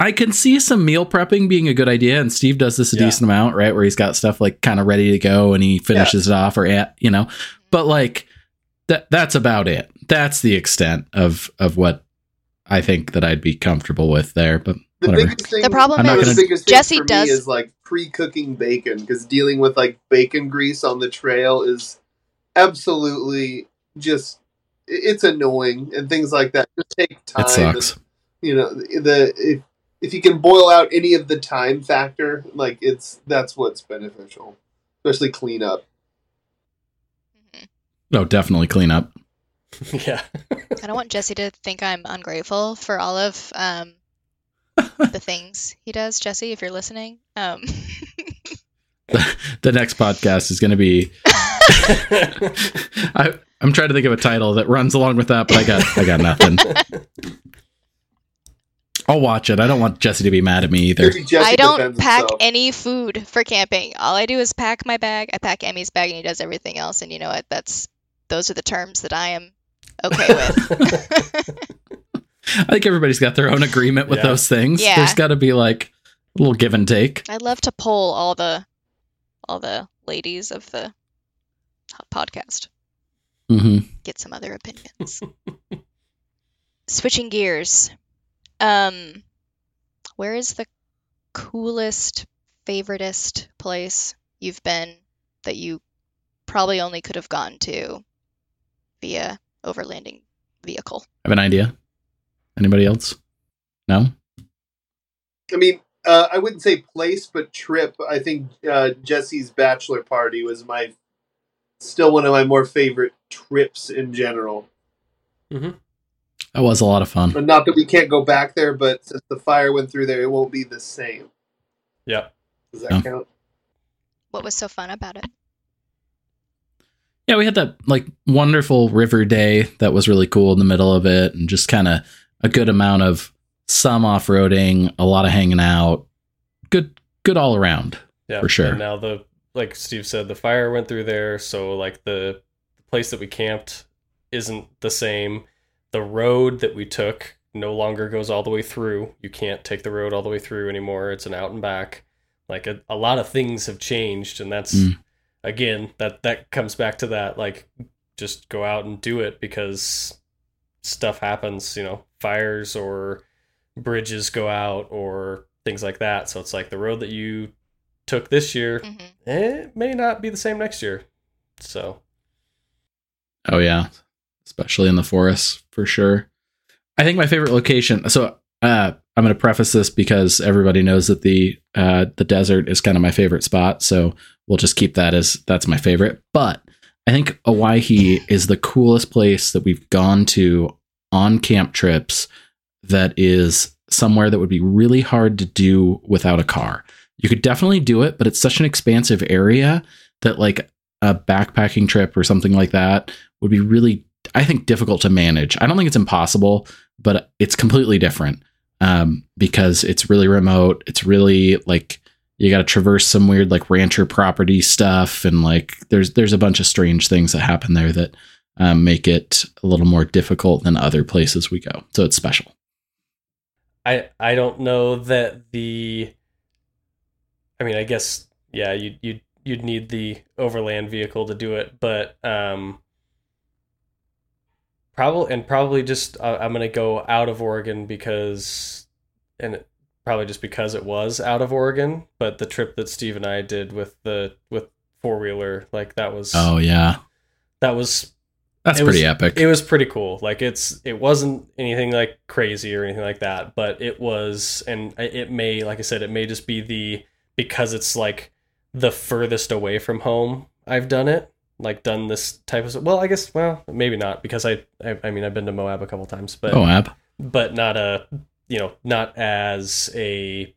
I can see some meal prepping being a good idea and Steve does this a Yeah. decent amount, right? Where he's got stuff like kind of ready to go and he finishes it off or at, you know. But like that that's about it. That's the extent of of what I think that I'd be comfortable with there, but The whatever. biggest thing, The problem I'm not the gonna- biggest thing Jesse for does- me is like pre-cooking bacon because dealing with like bacon grease on the trail is absolutely just it's annoying and things like that. Just take time. It sucks. you know the if if you can boil out any of the time factor, like it's that's what's beneficial, especially cleanup. Oh, definitely clean up. (laughs) yeah. I don't want Jesse to think I'm ungrateful for all of um, the (laughs) things he does. Jesse, if you're listening, um, The next podcast is going to be. (laughs) I, I'm trying to think of a title that runs along with that, but I got I got nothing. I'll watch it. I don't want Jesse to be mad at me either. I don't pack himself. any food for camping. All I do is pack my bag. I pack Emmy's bag, and he does everything else. And you know what? That's those are the terms that I am okay (laughs) with. I think everybody's got their own agreement with Yeah. those things. Yeah. There's got to be like a little give and take. I'd love to poll all the all the ladies of the podcast. hmm get some other opinions. (laughs) Switching gears. Um where is the coolest, favoritist place you've been that you probably only could have gone to via overlanding vehicle? I have an idea? Anybody else? No. I mean, uh, I wouldn't say place, but trip. I think uh, Jesse's bachelor party was my still one of my more favorite trips in general. That was a lot of fun. But not that we can't go back there, but since the fire went through there, it won't be the same. yeah. Does that Yeah. count? What was so fun about it? Yeah, we had that like wonderful river day that was really cool in the middle of it, and just kind of a good amount of some off roading, a lot of hanging out. Good, good all around. Yeah. For sure. Now the like Steve said, the fire went through there, so like the place that we camped isn't the same. The road that we took no longer goes all the way through. You can't take the road all the way through anymore. It's an out and back. Like a, a lot of things have changed, and that's Mm. Again that that comes back to that like just go out and do it because stuff happens. You know, fires or bridges go out or things like that. So it's like the road that you took this year hmm it may not be the same next year. So Oh yeah, especially in the forest for sure. I think my favorite location. So uh, I'm going to preface this because everybody knows that the uh, the desert is kind of my favorite spot. So we'll just keep that as that's my favorite. But I think Owyhee is the coolest place that we've gone to on camp trips. That is somewhere that would be really hard to do without a car. You could definitely do it, but it's such an expansive area that like a backpacking trip or something like that would be really i think difficult to manage i don't think it's impossible but it's completely different um, because it's really remote it's really like you got to traverse some weird like rancher property stuff and like there's there's a bunch of strange things that happen there that um, make it a little more difficult than other places we go. So it's special. I I don't know that the I mean I guess yeah you you you'd need the overland vehicle to do it but um probably and probably just uh, I'm gonna go out of Oregon because and probably just because it was out of Oregon but the trip that Steve and I did with the with four wheeler like that was oh yeah that was that's pretty was- epic it was pretty cool. Like it's it wasn't anything like crazy or anything like that, but it was and it may like I said it may just be the because it's like the furthest away from home I've done it. Like done this type of well, I guess well, maybe not because I I, I mean I've been to Moab a couple times, but Moab, but not a you know not as a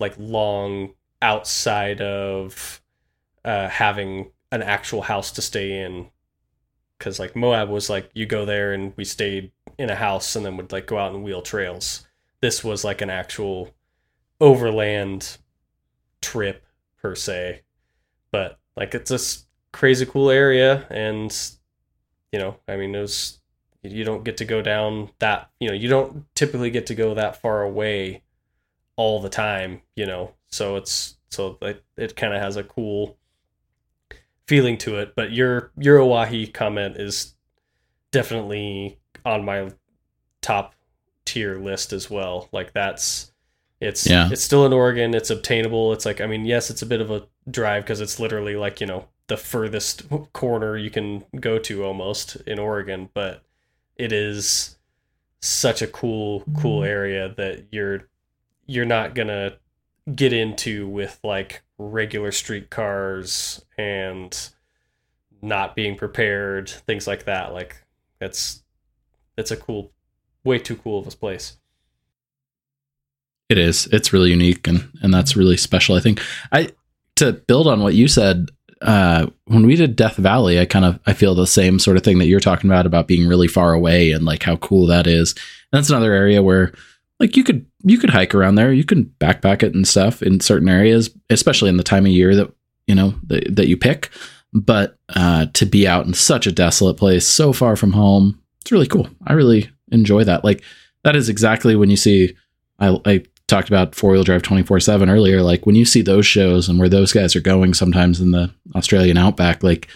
like long outside of uh having an actual house to stay in. Because like moab was like you go there and we stayed in a house and then would like go out and wheel trails. This was like an actual overland trip per se. But like it's this crazy cool area and you know i mean it was you don't get to go down that you know you don't typically get to go that far away all the time you know so it's so it, it kind of has a cool feeling to it but your your Owyhee comment is definitely on my top tier list as well like that's it's Yeah. it's still in Oregon it's obtainable it's like I mean yes it's a bit of a drive because it's literally like you know the furthest corner you can go to almost in Oregon but it is such a cool cool mm-hmm. area that you're you're not gonna get into with like regular street cars and not being prepared things like that like it's it's a cool way too cool of a place It is. It's really unique and and that's really special. I think I to build on what you said uh when we did Death Valley, I kind of I feel the same sort of thing that you're talking about about being really far away and like how cool that is. And that's another area where like you could you could hike around there, you can backpack it and stuff in certain areas, especially in the time of year that you know that, that you pick. But uh to be out in such a desolate place, so far from home, it's really cool. I really enjoy that. Like that is exactly when you see I, I talked about four wheel drive 24 7 earlier. Like when you see those shows and where those guys are going sometimes in the Australian outback, like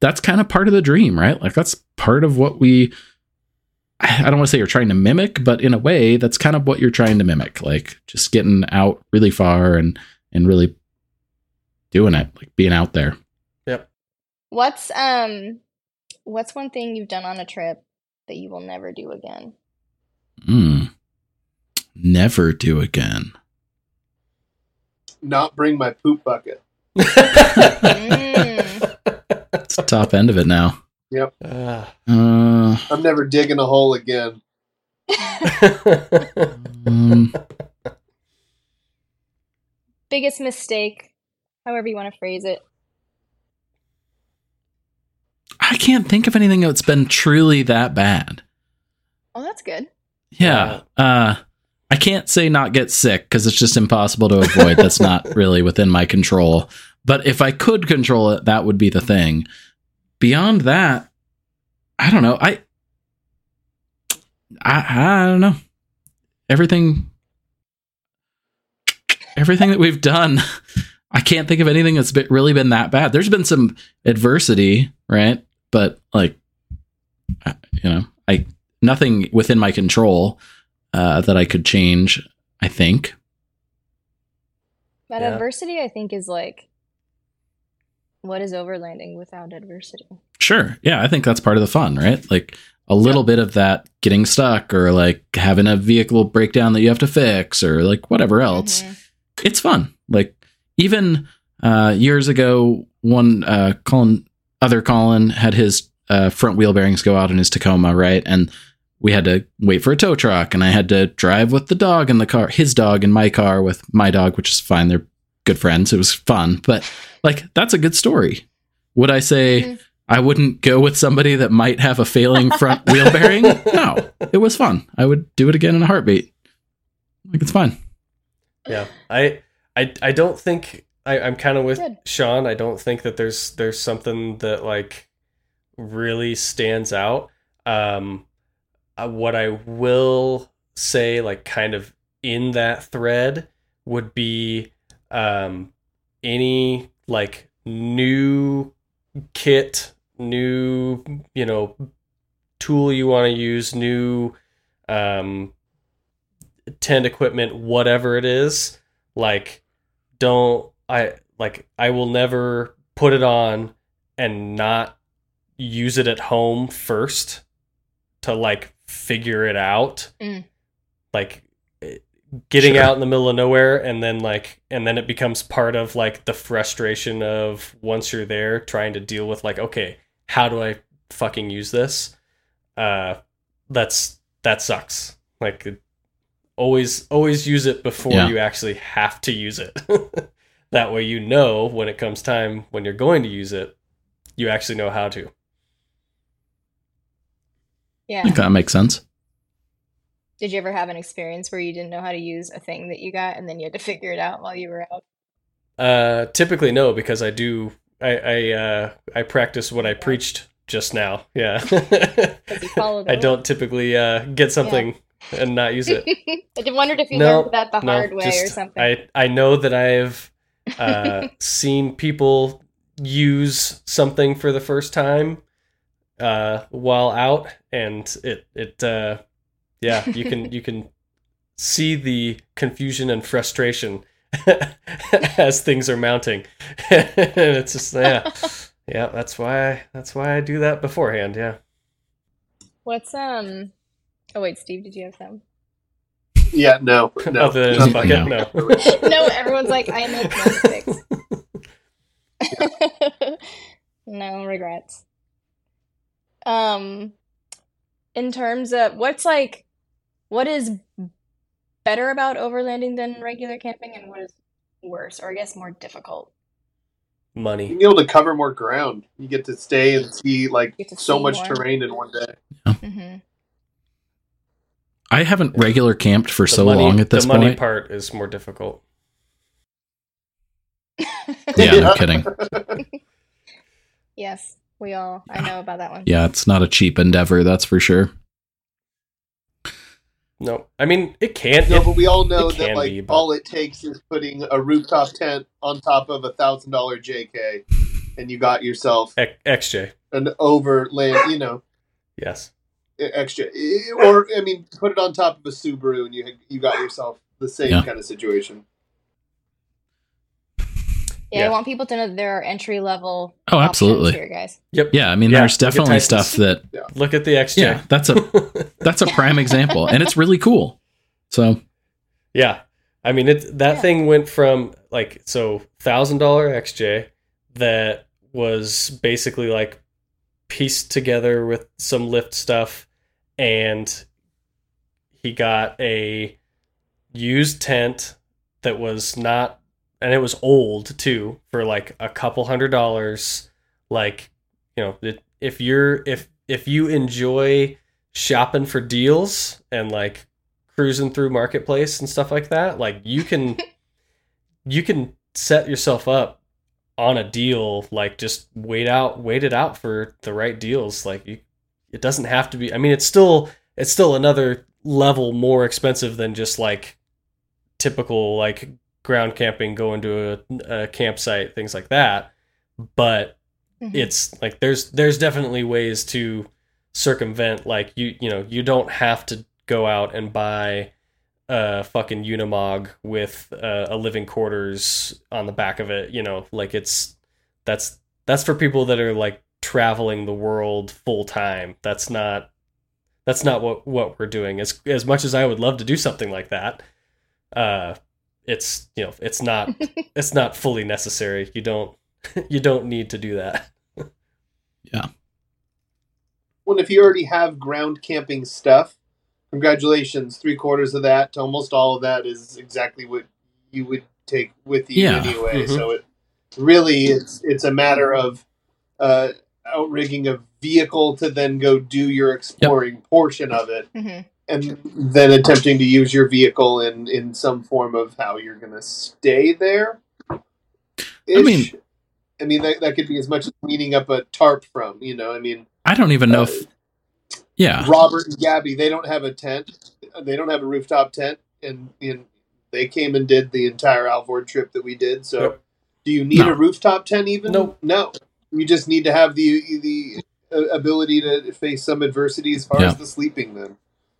that's kind of part of the dream, right? Like that's part of what we, I don't want to say you're trying to mimic, but in a way, that's kind of what you're trying to mimic. Like just getting out really far and, and really doing it, like being out there. Yep. What's um what's one thing you've done on a trip that you will never do again? Mm. Never do again. Not bring my poop bucket. (laughs) It's the top end of it now. Ah. Uh, I'm never digging a hole again. um, (laughs) Biggest mistake, however you want to phrase it. I can't think of anything that's been truly that bad. Oh, that's good. Yeah. Uh I can't say not get sick because it's just impossible to avoid. That's (laughs) not really within my control. But if I could control it, that would be the thing. Beyond that, I don't know. I I, I don't know. Everything everything that we've done, (laughs) I can't think of anything that's been, really been that bad. There's been some adversity, right? But like you know, I nothing within my control uh, that I could change. I think. That Yeah. adversity, I think, is like what is overlanding without adversity? Sure. Yeah, I think that's part of the fun, right? Like a little bit of that getting stuck or like having a vehicle breakdown that you have to fix or like whatever else. Mhm. It's fun. Like even uh, years ago, one uh, Colin, other Colin had his uh, front wheel bearings go out in his Tacoma, right? And we had to wait for a tow truck, and I had to drive with the dog in the car, his dog in my car with my dog, which is fine. They're good friends. It was fun, but like that's a good story. Would I say Mhm. I wouldn't go with somebody that might have a failing front (laughs) wheel bearing? No, it was fun. I would do it again in a heartbeat. Like it's fine. yeah i i i don't think I, i'm kind of with Good. sean i don't think that there's there's something that like really stands out um uh, what i will say like kind of in that thread would be um any like new kit new you know tool you want to use new um tent equipment whatever it is like don't i like i will never put it on and not use it at home first to like figure it out Mm. like getting Sure. out in the middle of nowhere and then like and then it becomes part of like the frustration of once you're there trying to deal with like okay how do i fucking use this uh that's that sucks like always always use it before Yeah. you actually have to use it (laughs) that way you know when it comes time when you're going to use it you actually know how to I Yeah. think that makes sense. Did you ever have an experience where you didn't know how to use a thing that you got and then you had to (laughs) figure it out while you were out? Uh, typically no, because I do. I I uh, I practice what I preached just now. Yeah, (laughs) (laughs) I don't typically uh, get something and not use it. I just wondered if you No, learned that the no, hard way or something. I I know that I've uh, seen people use something for the first time uh, while out, and it it uh, yeah you can (laughs) you can see the confusion and frustration (laughs) as things are mounting. and (laughs) it's just yeah yeah that's why that's why I do that beforehand. Yeah. What's um Oh wait, Steve, did you have some? Yeah, no, no. Other than No. bucket, No. no. no, everyone's like, I make no sticks. no regrets. Um, in terms of what's like, what is better about overlanding than regular camping, and what is worse, or I guess more difficult? Money. Being able to cover more ground, you get to stay and see like You get to so see much more. terrain in one day. hmm I haven't regular camped for The so money- long at this point. the money point. part is more difficult. Yeah, no kidding. (laughs) (laughs) yes, we all. I know about that one. Yeah, it's not a cheap endeavor, that's for sure. No, I mean it can't. No, it- but we all know that like be, but- all it takes is putting a rooftop tent on top of a thousand dollar JK, and you got yourself X- XJ. an overland. You know, Yes. extra. Or I mean, put it on top of a Subaru, and you you got yourself the same Yeah. kind of situation. Yeah, Yeah. I want people to know that there are entry level. Oh, absolutely. here, guys. Yep. Yeah, I mean, Yeah, there's definitely stuff that Look at the XJ. yeah, that's a (laughs) that's a prime example, and it's really cool. So Yeah. I mean it that Yeah. thing went from like so thousand dollar XJ that was basically like pieced together with some lift stuff and he got a used tent that was not and it was old too for like a couple hundred dollars. Like you know it, if you're if if you enjoy shopping for deals and like cruising through marketplace and stuff like that like you can (laughs) you can set yourself up on a deal like just wait out wait it out for the right deals. Like you it doesn't have to be i mean it's still it's still another level more expensive than just like typical like ground camping going to a, a campsite things like that. But Mhm. it's like there's there's definitely ways to circumvent like you you know you don't have to go out and buy a fucking unimog with uh, a living quarters on the back of it you know? Like it's that's that's for people that are like traveling the world full time that's not that's not what what we're doing. As as much as i would love to do something like that uh it's you know it's not (laughs) it's not fully necessary you don't (laughs) you don't need to do that yeah. Well, if you already have ground camping stuff, congratulations. Three quarters of that to almost all of that is exactly what you would take with you Yeah. anyway. Mhm. So it really it's it's a matter of uh, outrigging a vehicle to then go do your exploring portion of it, Mhm. And then attempting to use your vehicle in in some form of how you're going to stay there. I mean- I mean that that could be as much as cleaning up a tarp from. You know, I mean. I don't even know Uh, if yeah, Robert and Gabby, they don't have a tent. They don't have a rooftop tent, and, and they came and did the entire Alvord trip that we did. So, Nope. do you need No. a rooftop tent? Even Nope. No. You just need to have the the uh, ability to face some adversity as far Yeah. as the sleeping. Then,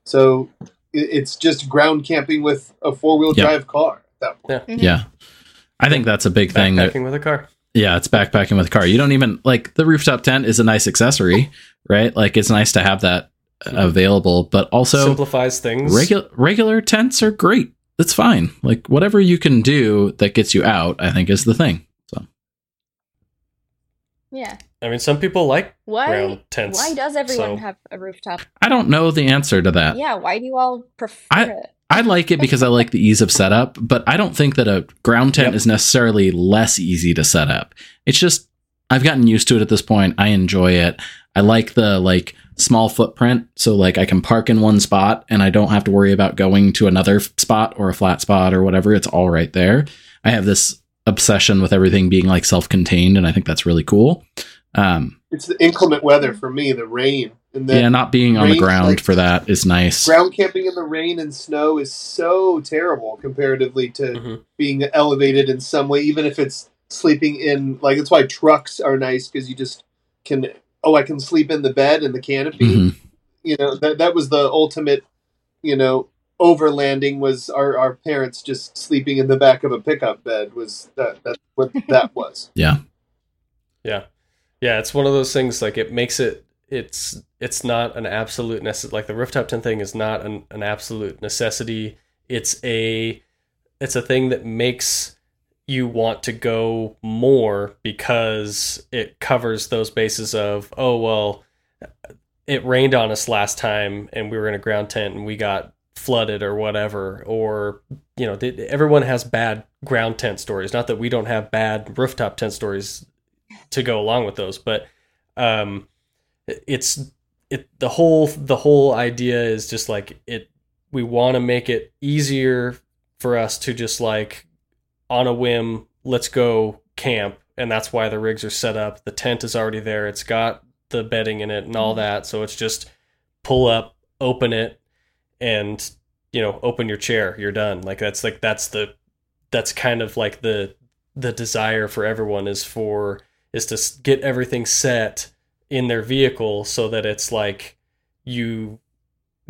so it's just ground camping with a four wheel Yeah. drive car. At that point. Mhm. yeah. I think that's a big thing that backpacking with a car Yeah, it's backpacking with a car. You don't even like the rooftop tent is a nice accessory, right? Like it's nice to have that available, but also simplifies things regular regular tents are great. It's fine. Like whatever you can do that gets you out, I think is the thing. So Yeah. I mean some people like Why? ground tents Why does everyone so- have a rooftop? I don't know the answer to that. Yeah. Why do you all prefer I- it? I like it because I like the ease of setup, but I don't think that a ground tent Yep. is necessarily less easy to set up. It's just I've gotten used to it at this point. I enjoy it. I like the like small footprint, so like I can park in one spot and I don't have to worry about going to another spot or a flat spot or whatever. It's all right there. I have this obsession with everything being like self-contained and I think that's really cool. Um It's the inclement weather for me, the rain, and then yeah, not being on the ground like- for that is nice. ground camping in the rain and snow is so terrible comparatively to Mhm. being elevated in some way, even if it's sleeping in like that's why trucks are nice because you just can oh I can sleep in the bed and the canopy. Mhm. You know that that was the ultimate. You know, overlanding was our our parents just sleeping in the back of a pickup bed was that that's what that (laughs) was. yeah yeah it's one of those things like it makes it it's it's not an absolute necessity. Like the rooftop tent thing is not an, an absolute necessity. It's a it's a thing that makes you want to go more because it covers those bases of oh well it rained on us last time and we were in a ground tent and we got flooded or whatever or you know everyone has bad ground tent stories not that we don't have bad rooftop tent stories to go along with those but um it's it the whole the whole idea is just like it we want to make it easier for us to just like on a whim let's go camp and that's why the rigs are set up. The tent is already there. It's got the bedding in it and all that so it's just pull up open it and you know open your chair. You're done. Like that's like that's the that's kind of like the the desire for everyone is for is to get everything set in their vehicle so that it's like you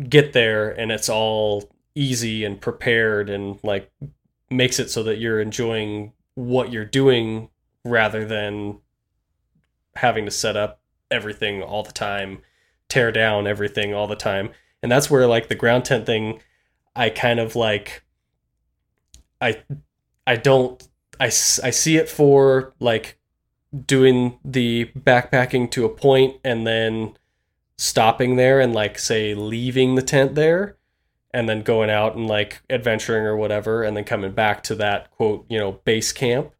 get there and it's all easy and prepared and like makes it so that you're enjoying what you're doing rather than having to set up everything all the time, tear down everything all the time. And that's where like the ground tent thing I kind of like I I don't I, I see it for like doing the backpacking to a point and then stopping there and like say leaving the tent there and then going out and like adventuring or whatever and then coming back to that quote you know base camp.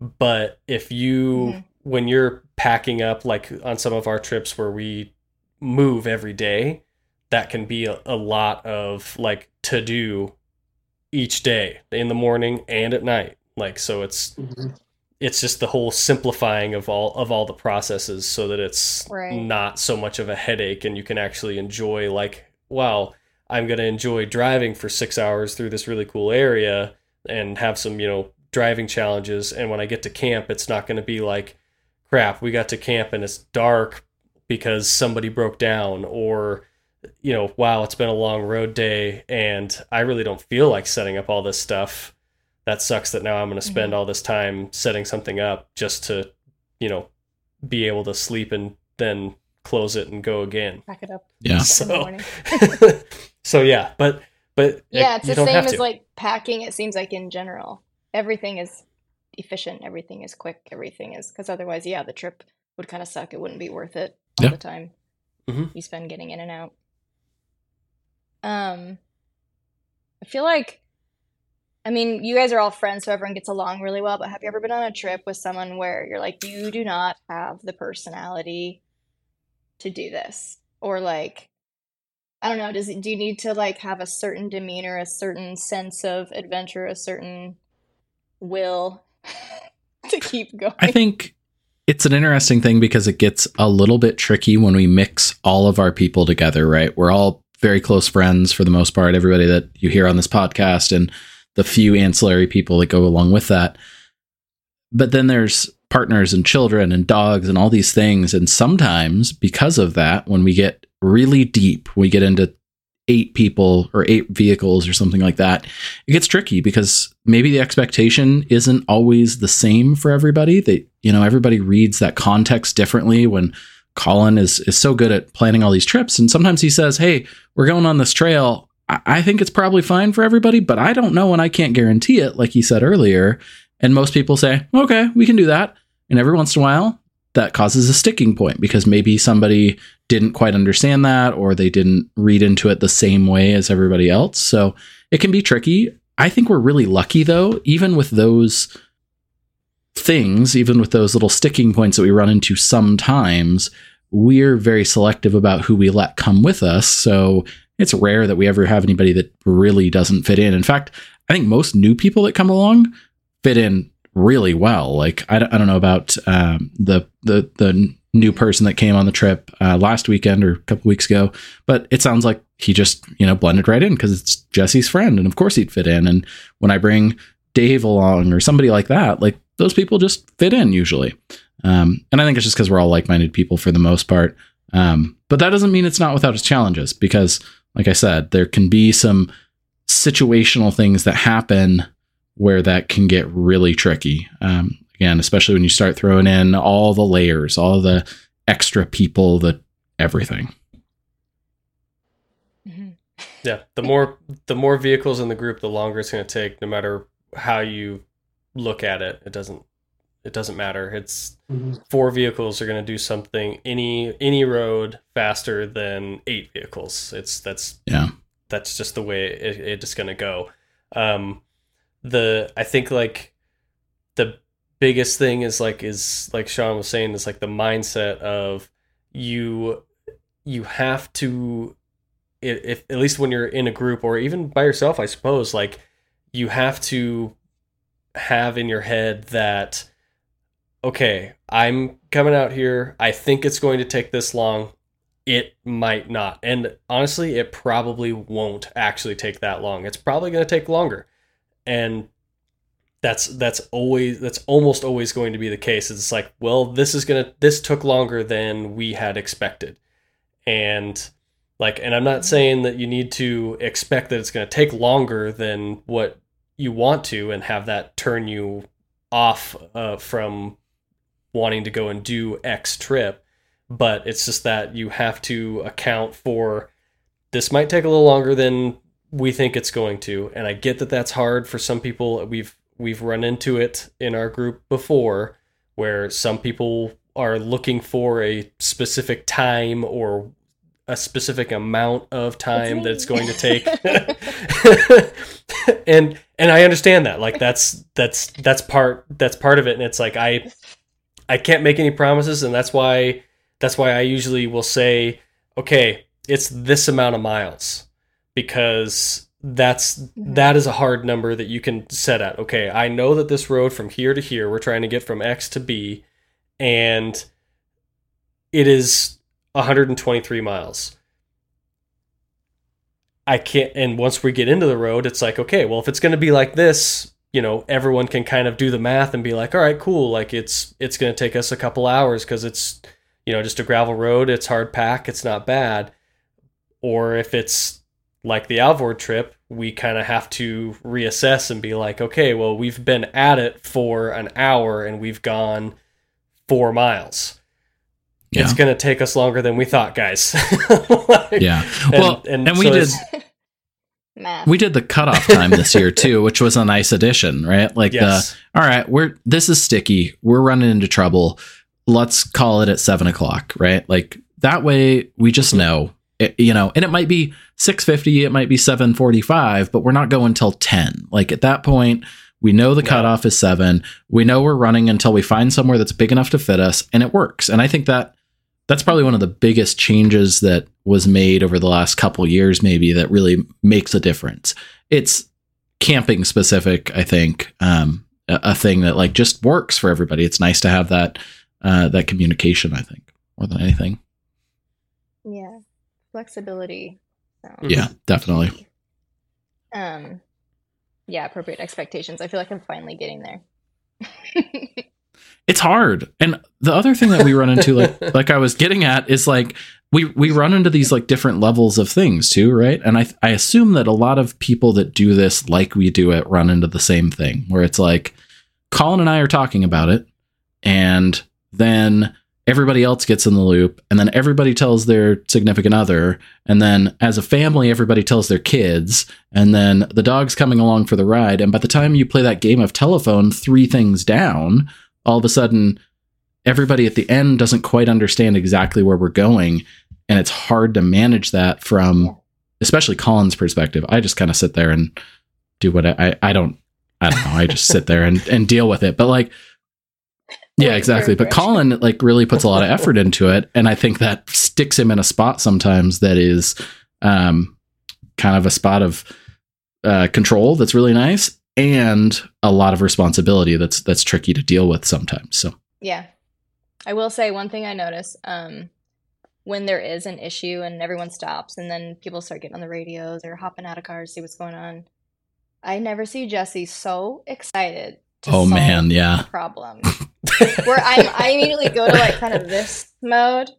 But if you mm-hmm. when you're packing up like on some of our trips where we move every day that can be a, a lot of like to do each day in the morning and at night. Like so it's mm-hmm it's just the whole simplifying of all of all the processes so that it's right. not so much of a headache and you can actually enjoy like wow i'm going to enjoy driving for six hours through this really cool area and have some you know driving challenges and when i get to camp it's not going to be like crap we got to camp and it's dark because somebody broke down or you know wow it's been a long road day and i really don't feel like setting up all this stuff that sucks that now I'm going to spend mm-hmm. all this time setting something up just to, you know, be able to sleep and then close it and go again. Pack it up. Yeah. (laughs) So, (laughs) so yeah, but but yeah, it's the same as like packing. It seems like in general, everything is efficient, everything is quick, everything is because otherwise, yeah, the trip would kind of suck. It wouldn't be worth it all yeah. the time mm-hmm. you spend getting in and out. Um, I feel like I mean, you guys are all friends, so everyone gets along really well. But have you ever been on a trip with someone where you're like, you do not have the personality to do this, or like, I don't know, does it, do you need to like have a certain demeanor, a certain sense of adventure, a certain will (laughs) to keep going? I think it's an interesting thing because it gets a little bit tricky when we mix all of our people together, right? We're all very close friends for the most part, everybody that you hear on this podcast and the few ancillary people that go along with that. But then there's partners and children and dogs and all these things. And sometimes, because of that, when we get really deep, we get into eight people or eight vehicles or something like that, it gets tricky because maybe the expectation isn't always the same for everybody. That you know, everybody reads that context differently when Colin is is so good at planning all these trips. And sometimes he says, Hey, we're going on this trail. I think it's probably fine for everybody, but I don't know and I can't guarantee it, like you said earlier. And most people say, okay, we can do that. And every once in a while, that causes a sticking point because maybe somebody didn't quite understand that or they didn't read into it the same way as everybody else. So it can be tricky. I think we're really lucky though, even with those things, even with those little sticking points that we run into sometimes, we're very selective about who we let come with us. So it's rare that we ever have anybody that really doesn't fit in. In fact, I think most new people that come along fit in really well. Like I don't, I don't know about um, the the the new person that came on the trip uh, last weekend or a couple weeks ago, but it sounds like he just you know blended right in because it's Jesse's friend, and of course he'd fit in. And when I bring Dave along or somebody like that, like those people just fit in usually. Um, and I think it's just because we're all like minded people for the most part. Um, but that doesn't mean it's not without its challenges because like I said, there can be some situational things that happen where that can get really tricky. Um, again, especially when you start throwing in all the layers, all the extra people, the everything. Mhm. Yeah, the more the more vehicles in the group, the longer it's going to take. No matter how you look at it, it doesn't it doesn't matter. It's four vehicles are going to do something any any road faster than eight vehicles. It's that's Yeah. that's just the way it, it's going to go. Um, the I think like the biggest thing is like is like Sean was saying is like the mindset of you you have to if, if at least when you're in a group or even by yourself I suppose like you have to have in your head that okay I'm coming out here. I think it's going to take this long. It might not. And honestly it probably won't actually take that long. It's probably going to take longer. And that's that's always that's almost always going to be the case. It's like well this is gonna this took longer than we had expected. And like and i'm not saying that you need to expect that it's going to take longer than what you want to and have that turn you off uh, from wanting to go and do x trip but it's just that you have to account for this might take a little longer than we think it's going to. And i get that that's hard for some people. We've we've run into it in our group before where some people are looking for a specific time or a specific amount of time that it's going to take. (laughs) (laughs) and and i understand that. Like that's that's that's part that's part of it. And it's like i i can't make any promises and that's why that's why i usually will say okay it's this amount of miles because that's mm-hmm. that is a hard number that you can set at. Okay i know that this road from here to here we're trying to get from x to b and it is 123 miles. I can't and once we get into the road it's like okay well if it's going to be like this you know everyone can kind of do the math and be like all right cool like it's it's going to take us a couple hours because it's you know just a gravel road it's hard pack it's not bad or if it's like the Alvord trip, we kind of have to reassess and be like, okay, well, we've been at it for an hour and we've gone four miles. Yeah. It's going to take us longer than we thought, guys. (laughs) Like, Yeah. and- well, and, we did Math. we did the cutoff time this year too, (laughs) which was a nice addition, right? Like Yes. the all right, we're this is sticky. We're running into trouble. Let's call it at seven o'clock, right? Like that way we just know. It, you know, and it might be six fifty, it might be seven forty five, but we're not going till ten. Like at that point, we know the No. cutoff is seven. We know we're running until we find somewhere that's big enough to fit us, and it works. And I think that that's probably one of the biggest changes that was made over the last couple years maybe that really makes a difference it's camping specific i think um a, a thing that like just works for everybody it's nice to have that uh that communication i think more than anything yeah. Flexibility. So. yeah definitely Um, yeah, appropriate expectations. I feel like I'm finally getting there. (laughs) it's hard. And the other thing that we run into like (laughs) like i was getting at is like we we run into these like different levels of things too right? And i i assume that a lot of people that do this like we do it run into the same thing where it's like colin and i are talking about it and then everybody else gets in the loop and then everybody tells their significant other and then as a family everybody tells their kids and then the dog's coming along for the ride. And by the time you play that game of telephone three things down all of a sudden everybody at the end doesn't quite understand exactly where we're going and it's hard to manage that from especially colin's perspective. I just kind of sit there and do what I, I i don't i don't know i just sit there and and deal with it. But like yeah exactly. But colin like really puts a lot of effort into it and i think that sticks him in a spot sometimes that is um kind of a spot of uh control that's really nice and a lot of responsibility that's that's tricky to deal with sometimes so Yeah. I will say one thing I notice um, when there is an issue and everyone stops and then people start getting on the radios or hopping out of cars, see what's going on. I never see Jesse so excited to oh solve man yeah problem. Where I'm, I immediately go to like kind of this mode,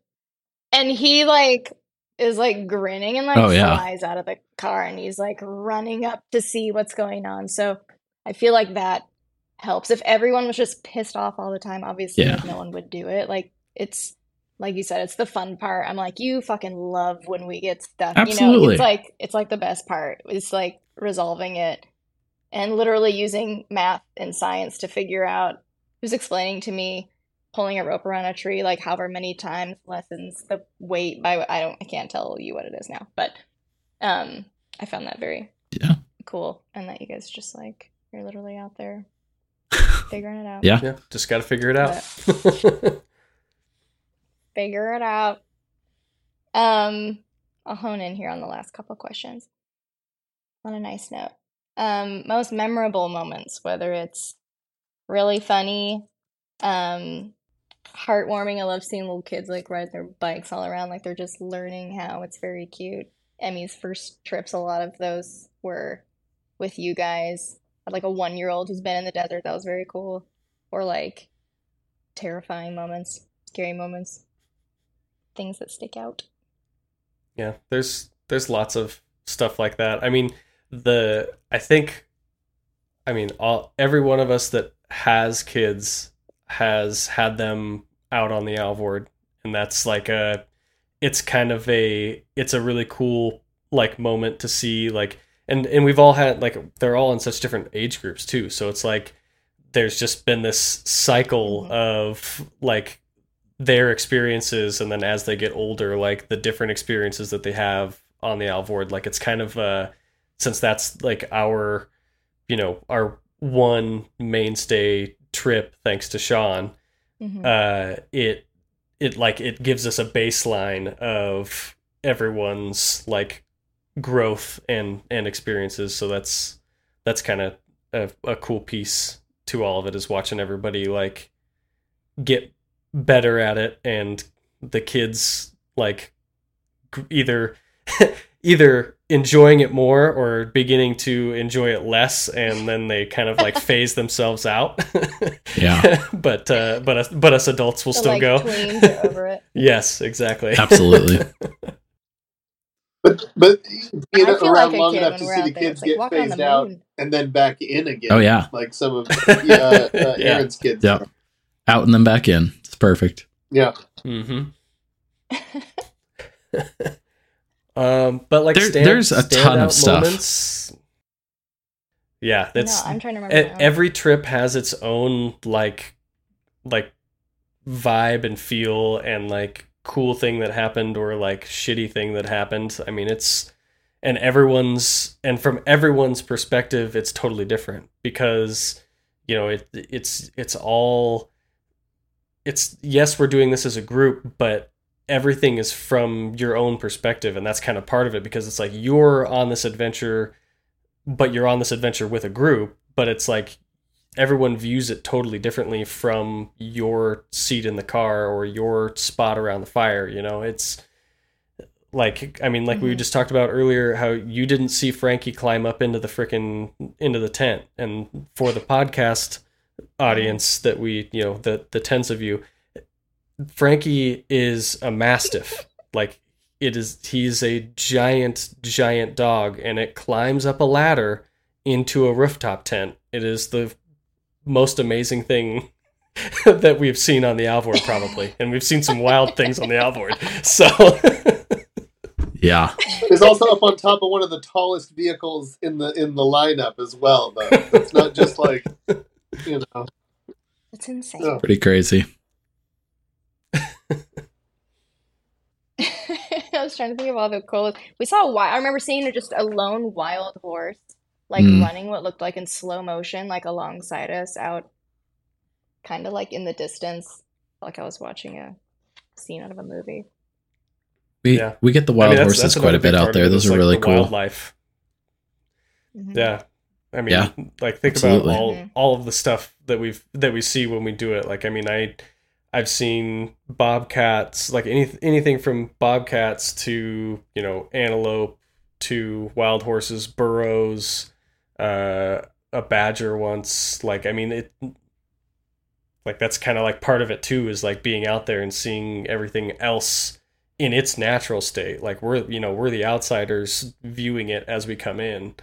and he like is like grinning and like Oh, yeah. flies out of the car and he's like running up to see what's going on. So I feel like that helps. If everyone was just pissed off all the time, obviously Yeah. like, no one would do it. Like it's like you said, it's the fun part. I'm like, you fucking love when we get stuff. You know, Absolutely. it's like it's like the best part. It's like resolving it and literally using math and science to figure out who's explaining to me pulling a rope around a tree like however many times lessens the weight by I don't I can't tell you what it is now, but um I found that very Yeah. cool and that you guys just like you're literally out there (laughs) figuring it out. Yeah. Yeah, just got to figure it out. (laughs) figure it out. Um, I'll hone in here on the last couple questions. On a nice note, um, most memorable moments, whether it's really funny, um, heartwarming. I love seeing little kids like ride their bikes all around, like they're just learning how. It's very cute. Emmy's first trips, a lot of those were with you guys. Like a one year old who's been in the desert. That was very cool. Or like terrifying moments, scary moments things that stick out. yeah there's there's lots of stuff like that i mean the i think i mean all every one of us that has kids has had them out on the alvord and that's like a it's kind of a it's a really cool like moment to see like and and we've all had like they're all in such different age groups too so it's like there's just been this cycle Mhm. of like their experiences and then as they get older like the different experiences that they have on the alvord like it's kind of uh since that's like our you know our one mainstay trip thanks to sean Mhm. uh it it like it gives us a baseline of everyone's like growth and and experiences so that's that's kind of a, a cool piece to all of it is watching everybody like get better at it and the kids like either (laughs) either enjoying it more or beginning to enjoy it less and then they kind of like (laughs) phase themselves out Yeah. (laughs) but uh but us, but us adults will The, still like, go over it. (laughs) yes exactly Absolutely. But but being I feel around like long enough to see the there. kids like get walk on the phased out and then back in again. Oh yeah. like some of yeah, uh, Yeah. Aaron's kids. yeah Out and then back in. It's perfect. Yeah. mm-hmm um but like There- stand, there's a ton of stuff. moments yeah that's no, I'm trying to remember. every trip has its own like like vibe and feel and like cool thing that happened or like shitty thing that happened i mean it's and everyone's and from everyone's perspective it's totally different because you know it it's it's all it's yes we're doing this as a group but everything is from your own perspective and that's kind of part of it because it's like you're on this adventure but you're on this adventure with a group but it's like everyone views it totally differently from your seat in the car or your spot around the fire you know? It's like i mean like we Mhm. just talked about earlier how you didn't see frankie climb up into the frickin' into the tent. And for the podcast audience that we you know the the tens of you frankie is a mastiff like it is he's a giant giant dog and it climbs up a ladder into a rooftop tent it is the most amazing thing (laughs) that we've seen on the Alvord probably and we've seen some wild things on the Alvord so (laughs) Yeah. It's also up on top of one of the tallest vehicles in the in the lineup as well. Though it's not just like you know. It's insane. Oh. Pretty crazy. (laughs) I was trying to think of all the coolest. We saw a wild. I remember seeing just a lone wild horse, like Mm. running what looked like in slow motion, like alongside us, out, kind of like in the distance, like I was watching a scene out of a movie. We Yeah. we get the I wild mean, that's- horses that's quite a bit out there. Those are like, really cool. wildlife Mhm. yeah I mean Yeah. like think Absolutely. about all Mhm. all of the stuff that we've that we see when we do it like I mean I I've seen bobcats like any anything from bobcats to you know antelope to wild horses burros uh a badger once. Like I mean it like that's kind of like part of it too is like being out there and seeing everything else in its natural state. Like we're you know we're the outsiders viewing it as we come in.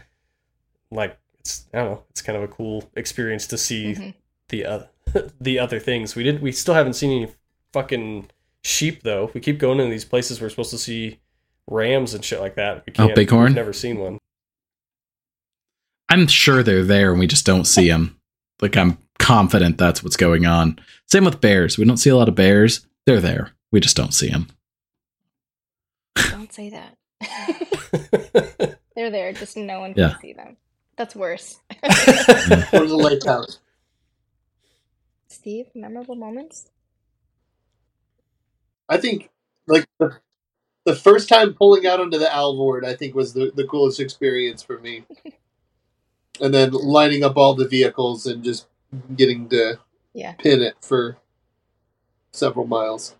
Like it's I don't know it's kind of a cool experience to see Mhm. the uh, (laughs) the other things we did we still haven't seen any fucking sheep though. We keep going to these places we're supposed to see rams and shit like that. We Oh, can't. bighorn? We've never seen one. I'm sure they're there and we just don't see them. Like I'm confident that's what's going on. Same with bears. We don't see a lot of bears. They're there. We just don't see them. Don't say that. (laughs) They're there, just no one can Yeah. see them. That's worse. (laughs) Or the lake house. Steve, memorable moments? I think like the, the first time pulling out onto the Alvord, I think was the, the coolest experience for me. (laughs) And then lining up all the vehicles and just getting to Yeah. pin it for several miles.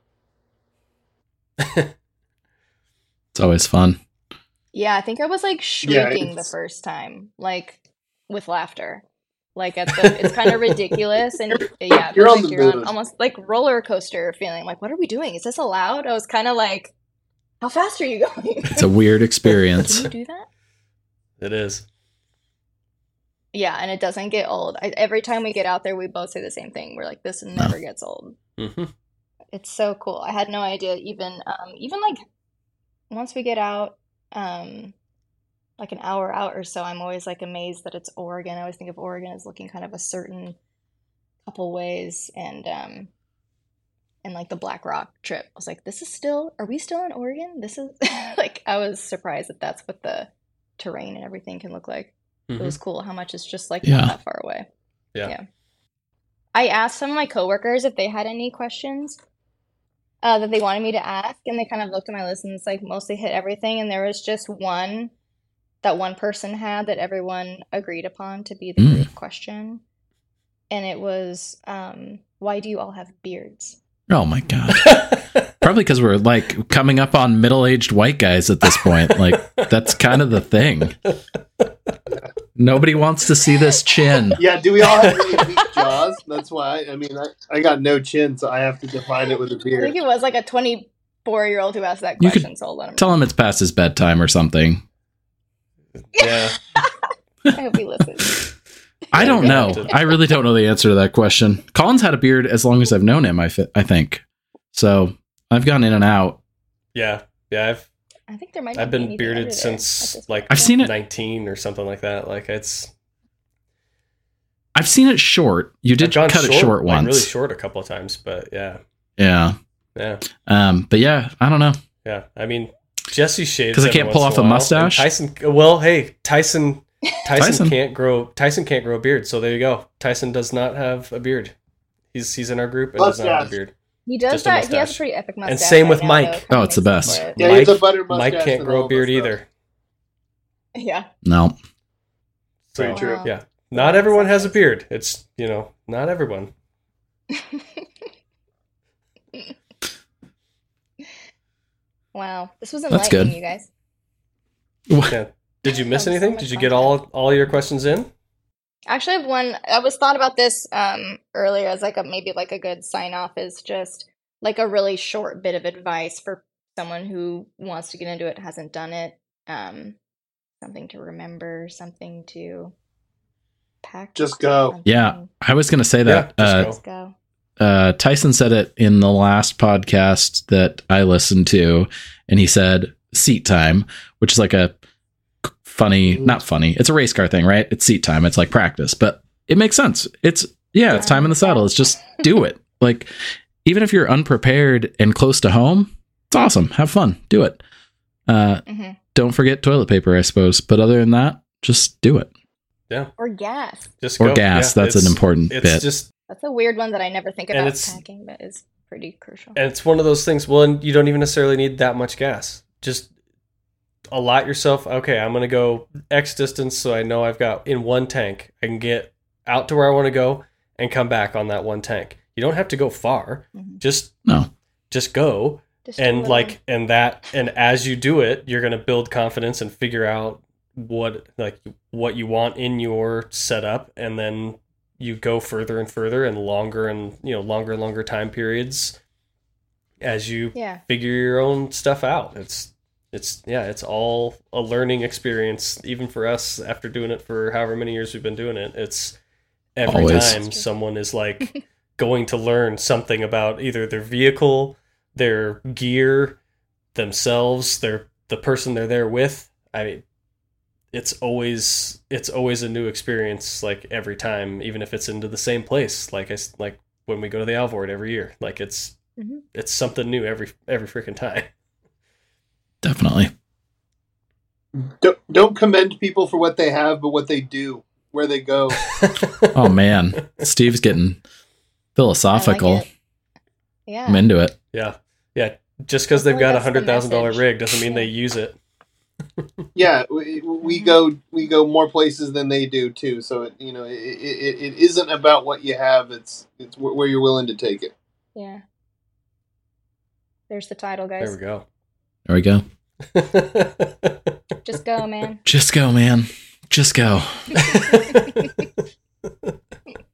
(laughs) It's always fun. Yeah, I think I was like Yeah, shrieking the first time, like with laughter. Like at the, it's kind of (laughs) ridiculous, and yeah, You're on like you're on almost like roller coaster feeling. Like, what are we doing? Is this allowed? I was kind of like, how fast are you going? It's a weird (laughs) experience. Can you do that? It is. Yeah, and it doesn't get old. I, every time we get out there, we both say the same thing. We're like, this never gets old. Mm-hmm. It's so cool. I had no idea. Even um, even like once we get out, um, like an hour out or so, I'm always like amazed that it's Oregon. I always think of Oregon as looking kind of a certain couple ways, and um, and like the Black Rock trip, I was like, this is still. Are we still in Oregon? This is (laughs) like I was surprised that that's what the terrain and everything can look like. It hmm was cool how much it's just like Yeah. not that far away. Yeah. I asked some of my coworkers if they had any questions uh, that they wanted me to ask, and they kind of looked at my list and it's like mostly hit everything. And there was just one that one person had that everyone agreed upon to be the Mm. group question, and it was, um, "Why do you all have beards?" Oh my god. (laughs) Probably because we're like coming up on middle-aged white guys at this point. Like that's kind of the thing. Nobody wants to see this chin. Yeah, do we all have really weak jaws? That's why. I mean, I, I got no chin, so I have to define it with a beard. I think it was like a 24 year old who asked that You could question, so I'll let him Tell him it's past his bedtime or something. Yeah. (laughs) I hope he listens. (laughs) I don't know. I really don't know the answer to that question. Colin's had a beard as long as I've known him. I fi- I think so. I've gone in and out. Yeah. Yeah. I've I think there might. not I've been anything bearded under there at since like. I've seen it. 19 or something like that. Like it's I've seen it short. You did I've gone cut it short like, once. really short a couple of times, but yeah, Yeah. yeah, Um. But yeah, I don't know. yeah. I mean, Jesse shaves 'Cause I can't pull off a while, mustache? Tyson, well, hey, Tyson, Tyson, Tyson. can't grow. Tyson can't grow a beard. So there you go. Tyson does not have a beard. He's he's in our group and does not have a beard. He does Just a that. He has a mustache. pretty epic mustache. And same right with now, Mike. though. Oh, it's the best. it. Yeah, Mike- he's a butter mustache. Mike can't grow a beard know. either. Yeah. No. Very So, true. Yeah, not everyone has a beard. It's you know not everyone. (laughs) wow, this was That's enlightening, good. you guys. Yeah. (laughs) Did you miss That was so anything? Did you get all all your questions in? Actually, I have one. I was thought about this um, earlier as like a maybe like a good sign off is just like a really short bit of advice for someone who wants to get into it hasn't done it. Um, something to remember, something to pack. Just go. Yeah. I was gonna say that. Yeah, just uh, go. Just go. uh, Tyson said it in the last podcast that I listened to, and he said seat time, which is like a funny, not funny. It's a race car thing, right? It's seat time. It's like practice, but it makes sense. It's yeah, it's time in the saddle. It's just do it. Like even if you're unprepared and close to home, it's awesome. Have fun. Do it. Uh, hmm don't forget toilet paper, I suppose. But other than that, just do it. Yeah. Or gas. Just Or go. gas. Yeah, That's an important It's bit. just That's a weird one that I never think about it's- packing, but is pretty crucial. and it's one of those things. Well, and you don't even necessarily need that much gas. Just allot yourself. Okay, I'm gonna go X distance, so I know I've got in one tank. I can get out to where I want to go and come back on that one tank. You don't have to go far. Mhm. Just No. just go Just and like and that and as you do it you're going to build confidence and figure out what like what you want in your setup and then you go further and further and longer and you know longer and longer time periods as you yeah. figure your own stuff out it's it's yeah it's all a learning experience even for us after doing it for however many years we've been doing it it's every Always. time someone is like (laughs) going to learn something about either their vehicle their gear, themselves, their the person they're there with. I mean, it's always it's always a new experience like every time even if it's into the same place like i s- like when we go to the alvord every year like it's Mhm. it's something new every every freaking time (laughs) Definitely. Don't, don't commend people for what they have, but what they do, where they go. (laughs) Oh man, Steve's getting philosophical. it. Yeah. I'm into it. yeah yeah just because they've got a hundred thousand dollar rig doesn't mean Yeah. they use it Yeah, we, we go we go more places than they do too. So it, you know, it, it, it isn't about what you have. It's it's where you're willing to take it. Yeah. There's the title, guys. there we go There we go. (laughs) Just go, man. Just go, man. Just go. (laughs) (laughs)